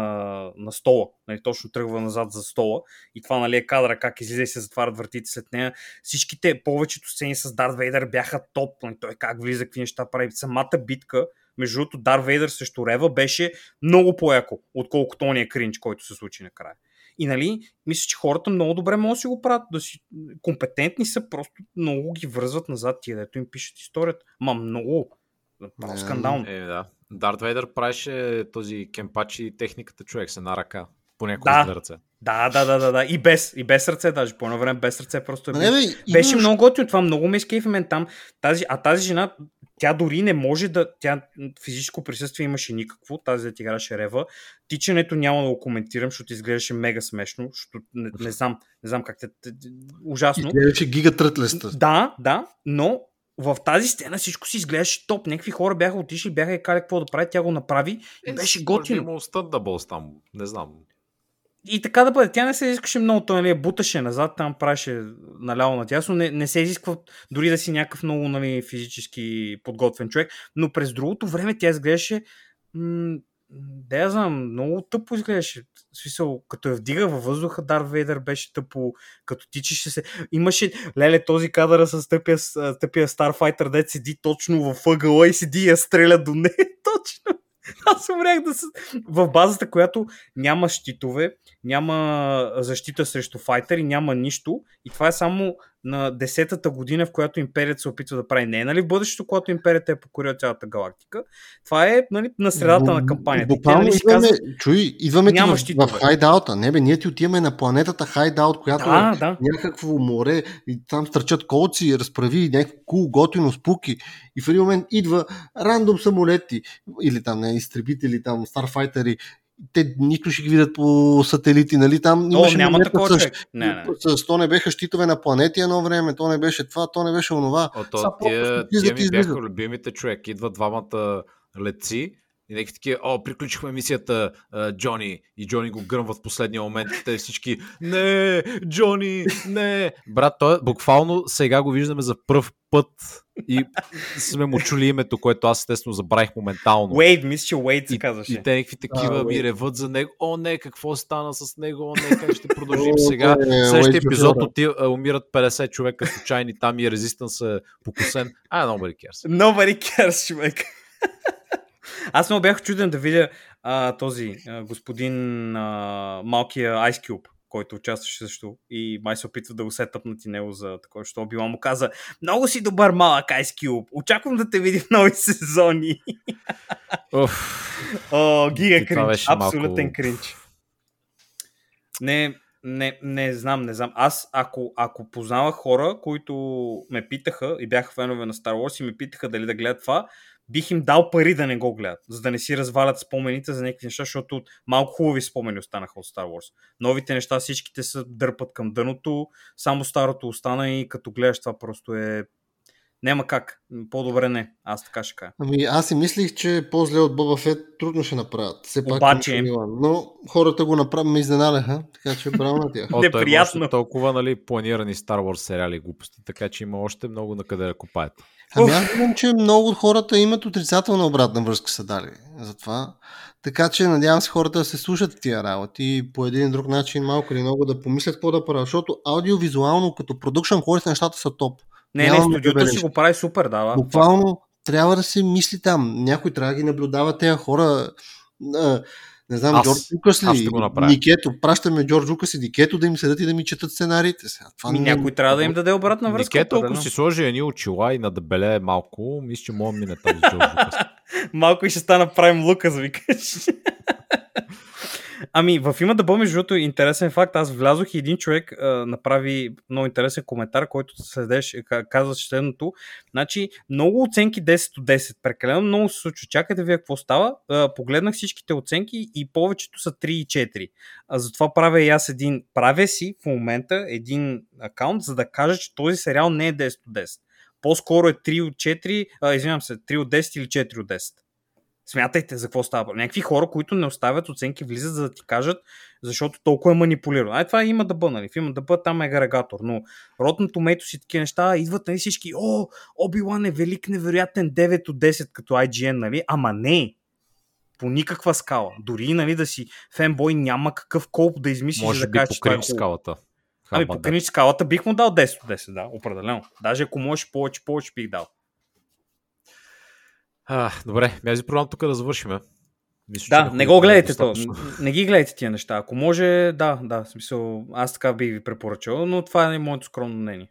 на стола, нали, точно тръгва назад за стола и това нали, е кадра, как излиза и се затварят вратите след нея. Всичките, повечето сцени с Дарт Вейдър бяха топ, нали, той как влиза, какви неща прави. Самата битка, между другото, Дар Вейдър срещу Рева беше много по-яко, отколкото ония кринч, който се случи накрая. И нали, мисля, че хората много добре могат да си го правят, да си компетентни са, просто много ги връзват назад тия, дето им пишат историята. Ма много, Право скандално. Е, да. Дарт Вейдър правеше този кемпачи техниката човек с една ръка. Понякога да. ръце. Да, да, да, да, да. И без, и без ръце, даже по едно време без ръце просто е. Не, бе, Беше имаш... много готино, това много ме изкейфи мен там. Тази, а тази жена, тя дори не може да. Тя физическо присъствие имаше никакво, тази да ти играше Рева. Тичането няма да го коментирам, защото изглеждаше мега смешно, защото не, не знам, не знам как те. Ужасно. Изглеждаше гига трътлеста. Да, да, но в тази сцена всичко си изглеждаше топ. Някакви хора бяха отишли, бяха и кали какво да прави, тя го направи и е, беше готино. Може да има там, не знам. И така да бъде. Тя не се изискаше много, той нали, буташе назад, там правеше наляво надясно. Не, не се изисква дори да си някакъв много нали, физически подготвен човек. Но през другото време тя изглеждаше м- да я знам, много тъпо изглеждаше. В смисъл, като я вдига във въздуха, Дар Вейдър беше тъпо, като тичеше се. Имаше, леле, този кадър с тъпия, тъпия Starfighter, дет седи точно в ъгъла и седи и я стреля до нея. точно. Аз умрях да се... В базата, която няма щитове, няма защита срещу файтери, няма нищо. И това е само на десетата година, в която империята се опитва да прави. Не е нали в бъдещето, когато империята е покорила цялата галактика. Това е нали, на средата на кампанията. Буквално нали, идваме, казват, чуй, идваме ти в, в хайдаута. Не бе, ние ти отиваме на планетата хайдаут, която да, е да. някакво море и там стърчат колци, разправи някакво кул, готино, спуки. И в един момент идва рандом самолети или там не, изтребители, там старфайтери те нито ще ги видят по сателити, нали? Там О, имаше няма такова с, човек. Не, не. С, то не беха щитове на планети едно време, то не беше това, то не беше онова. О, то, тия, тия ми бяха любимите човек. Идват двамата леци и някакви такива, о, приключихме мисията, Джони. И Джони го гръмват в последния момент. И те всички, не, Джони, не. Брат, той буквално сега го виждаме за пръв път и сме му чули името, което аз естествено забравих моментално. Уейд, мисля, че Уейд се казваше. И те някакви такива а, ми реват за него. О, не, какво стана с него? О, не, как ще продължим сега? В следващия епизод оти, умират 50 човека случайни там и резистенс е покусен. А, nobody cares. Nobody cares, човек. Аз много бях чуден да видя а, този а, господин а, малкия Ice Cube който участваше също и май се опитва да го се тъпнат и него за такова, защото Била му каза много си добър малък Ice Cube, очаквам да те види в нови сезони. О, гига кринч, абсолютен малко... кринч. Не, не, не знам, не знам. Аз, ако, ако познавах хора, които ме питаха и бяха фенове на Star Wars и ме питаха дали да гледат това, бих им дал пари да не го гледат, за да не си развалят спомените за някакви неща, защото малко хубави спомени останаха от Star Wars. Новите неща всичките се дърпат към дъното, само старото остана и като гледаш това просто е няма как. По-добре не. Аз така ще кажа. Ами аз си мислих, че по-зле от Боба Фет трудно ще направят. Все пак Обаче... Но хората го направят, ме изненадаха, така че браво на тях. О, Неприятно. толкова нали, планирани Star Wars сериали глупости, така че има още много на къде да копаят. Ами аз думам, че много от хората имат отрицателна обратна връзка са дали за това. Така че надявам се хората да се слушат тия работи и по един друг начин малко или много да помислят какво да правят, защото аудиовизуално като продукшн хората нещата са топ. Не, Нямам не, студиото си го прави супер, да. да. Буквално трябва да се мисли там. Някой трябва да ги наблюдава тези хора. Не знам, аз, Джордж Лукас ли? Никето. Пращаме Джордж Лукас и Никето да им седат и да ми четат сценариите. Сега, това ми, не... някой трябва да им даде обратна връзка. Никето, ако си сложи едни очила и надебелее малко, мисля, че мога мине този Джордж Лукас. малко и ще стана правим Лукас, викаш. Ами, в има да бъде, между другото, интересен факт. Аз влязох и един човек а, направи много интересен коментар, който следеш, казва следното. Значи, много оценки 10 от 10. Прекалено много се случва. Чакайте вие какво става. А, погледнах всичките оценки и повечето са 3 и 4. А, затова правя и аз един. Правя си в момента един акаунт, за да кажа, че този сериал не е 10 от 10. По-скоро е 3 от 4, а, извинявам се, 3 от 10 или 4 от 10. Смятайте за какво става. Някакви хора, които не оставят оценки, влизат за да ти кажат, защото толкова е манипулирано. Ай, това има да бъде, нали? В има да бъде там е агрегатор, но Rotten Tomatoes и такива неща идват нали, всички, о, Оби-Лан е велик, невероятен 9 от 10 като IGN, нали? Ама не, по никаква скала. Дори нали, да си фенбой няма какъв колп да измислиш Може да би кажеш, по е скалата. Ами по скалата бих му дал 10 от 10, да, определено. Даже ако можеш повече, повече бих дал. А, добре, мязи програм тук да завършим. Мисля, да, не го гледайте то. Не ги гледайте тия неща. Ако може, да, да, смисъл, аз така би ви препоръчал, но това е моето скромно мнение.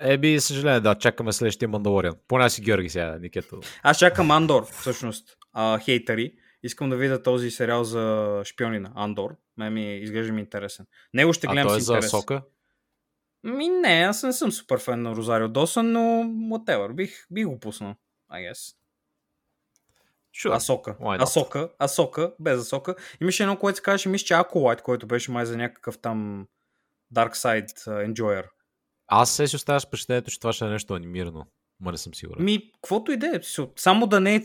Еби, съжаление, да, чакаме следващия Мандалориан. Поне си Георги сега, Никето. Аз чакам Андор, всъщност, а, хейтери. Искам да видя този сериал за шпионина, Андор. Ме ми изглежда ми интересен. Него ще гледам а той е с интерес. за Сока? Ми не, аз не съм супер фен на Розарио Досън, но whatever, бих, бих го пуснал, I guess. Sure. Асока. Асока. Асока. Без Асока. Имаше едно, което се казваше, мисля, че Аколайт, който беше май за някакъв там Dark Side uh, Enjoyer. Аз се си оставя с впечатлението, че това ще е нещо анимирано. Ма не съм сигурен. Ми, каквото и да е. Само да не е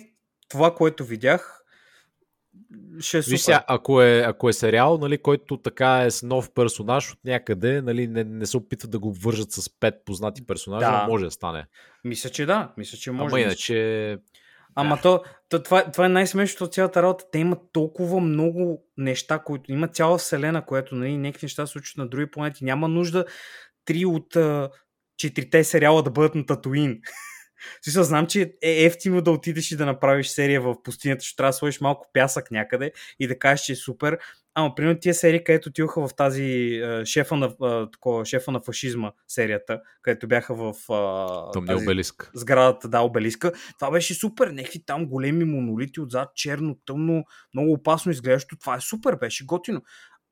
това, което видях, ще е. Виж ако е, ако е сериал, нали, който така е с нов персонаж от някъде, нали, не, не се опитват да го вържат с пет познати персонажа, да. може да стане. Мисля, че да. Мисля, че може. Ама иначе... Ама то, то това, това е най-смешното от цялата работа. Те имат толкова много неща, които има цяла вселена, която нали, някакви неща се случват на други планети. Няма нужда три от четирите сериала да бъдат на Татуин. Смисъл, знам, че е ефтино да отидеш и да направиш серия в пустинята, ще трябва да сложиш малко пясък някъде и да кажеш, че е супер. Ама, примерно, тия серии, където отиваха в тази uh, шефа, на, uh, такова, шефа на фашизма серията, където бяха в uh, тази обелиск. сградата, да, обелиска. Това беше супер. Някакви там големи монолити отзад, черно, тъмно, много опасно изглеждащо. Това е супер, беше готино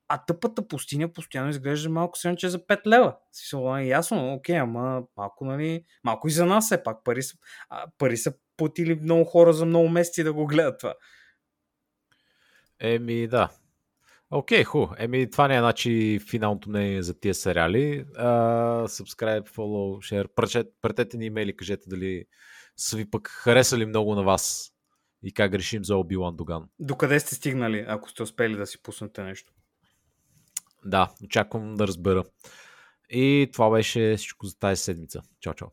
а тъпата пустиня постоянно изглежда малко се че за 5 лева. Си е ясно, окей, ама малко, нали, малко и за нас е пак. Пари са, а, пари са платили много хора за много месеци да го гледат това. Еми, да. Окей, okay, ху. Еми, това не е значи финалното мнение за тия сериали. Uh, subscribe, follow, share. Пратете ни имейли, кажете дали са ви пък харесали много на вас и как решим за Оби-Лан Доган. Докъде сте стигнали, ако сте успели да си пуснете нещо? Да, очаквам да разбера. И това беше всичко за тази седмица. Чао, чао.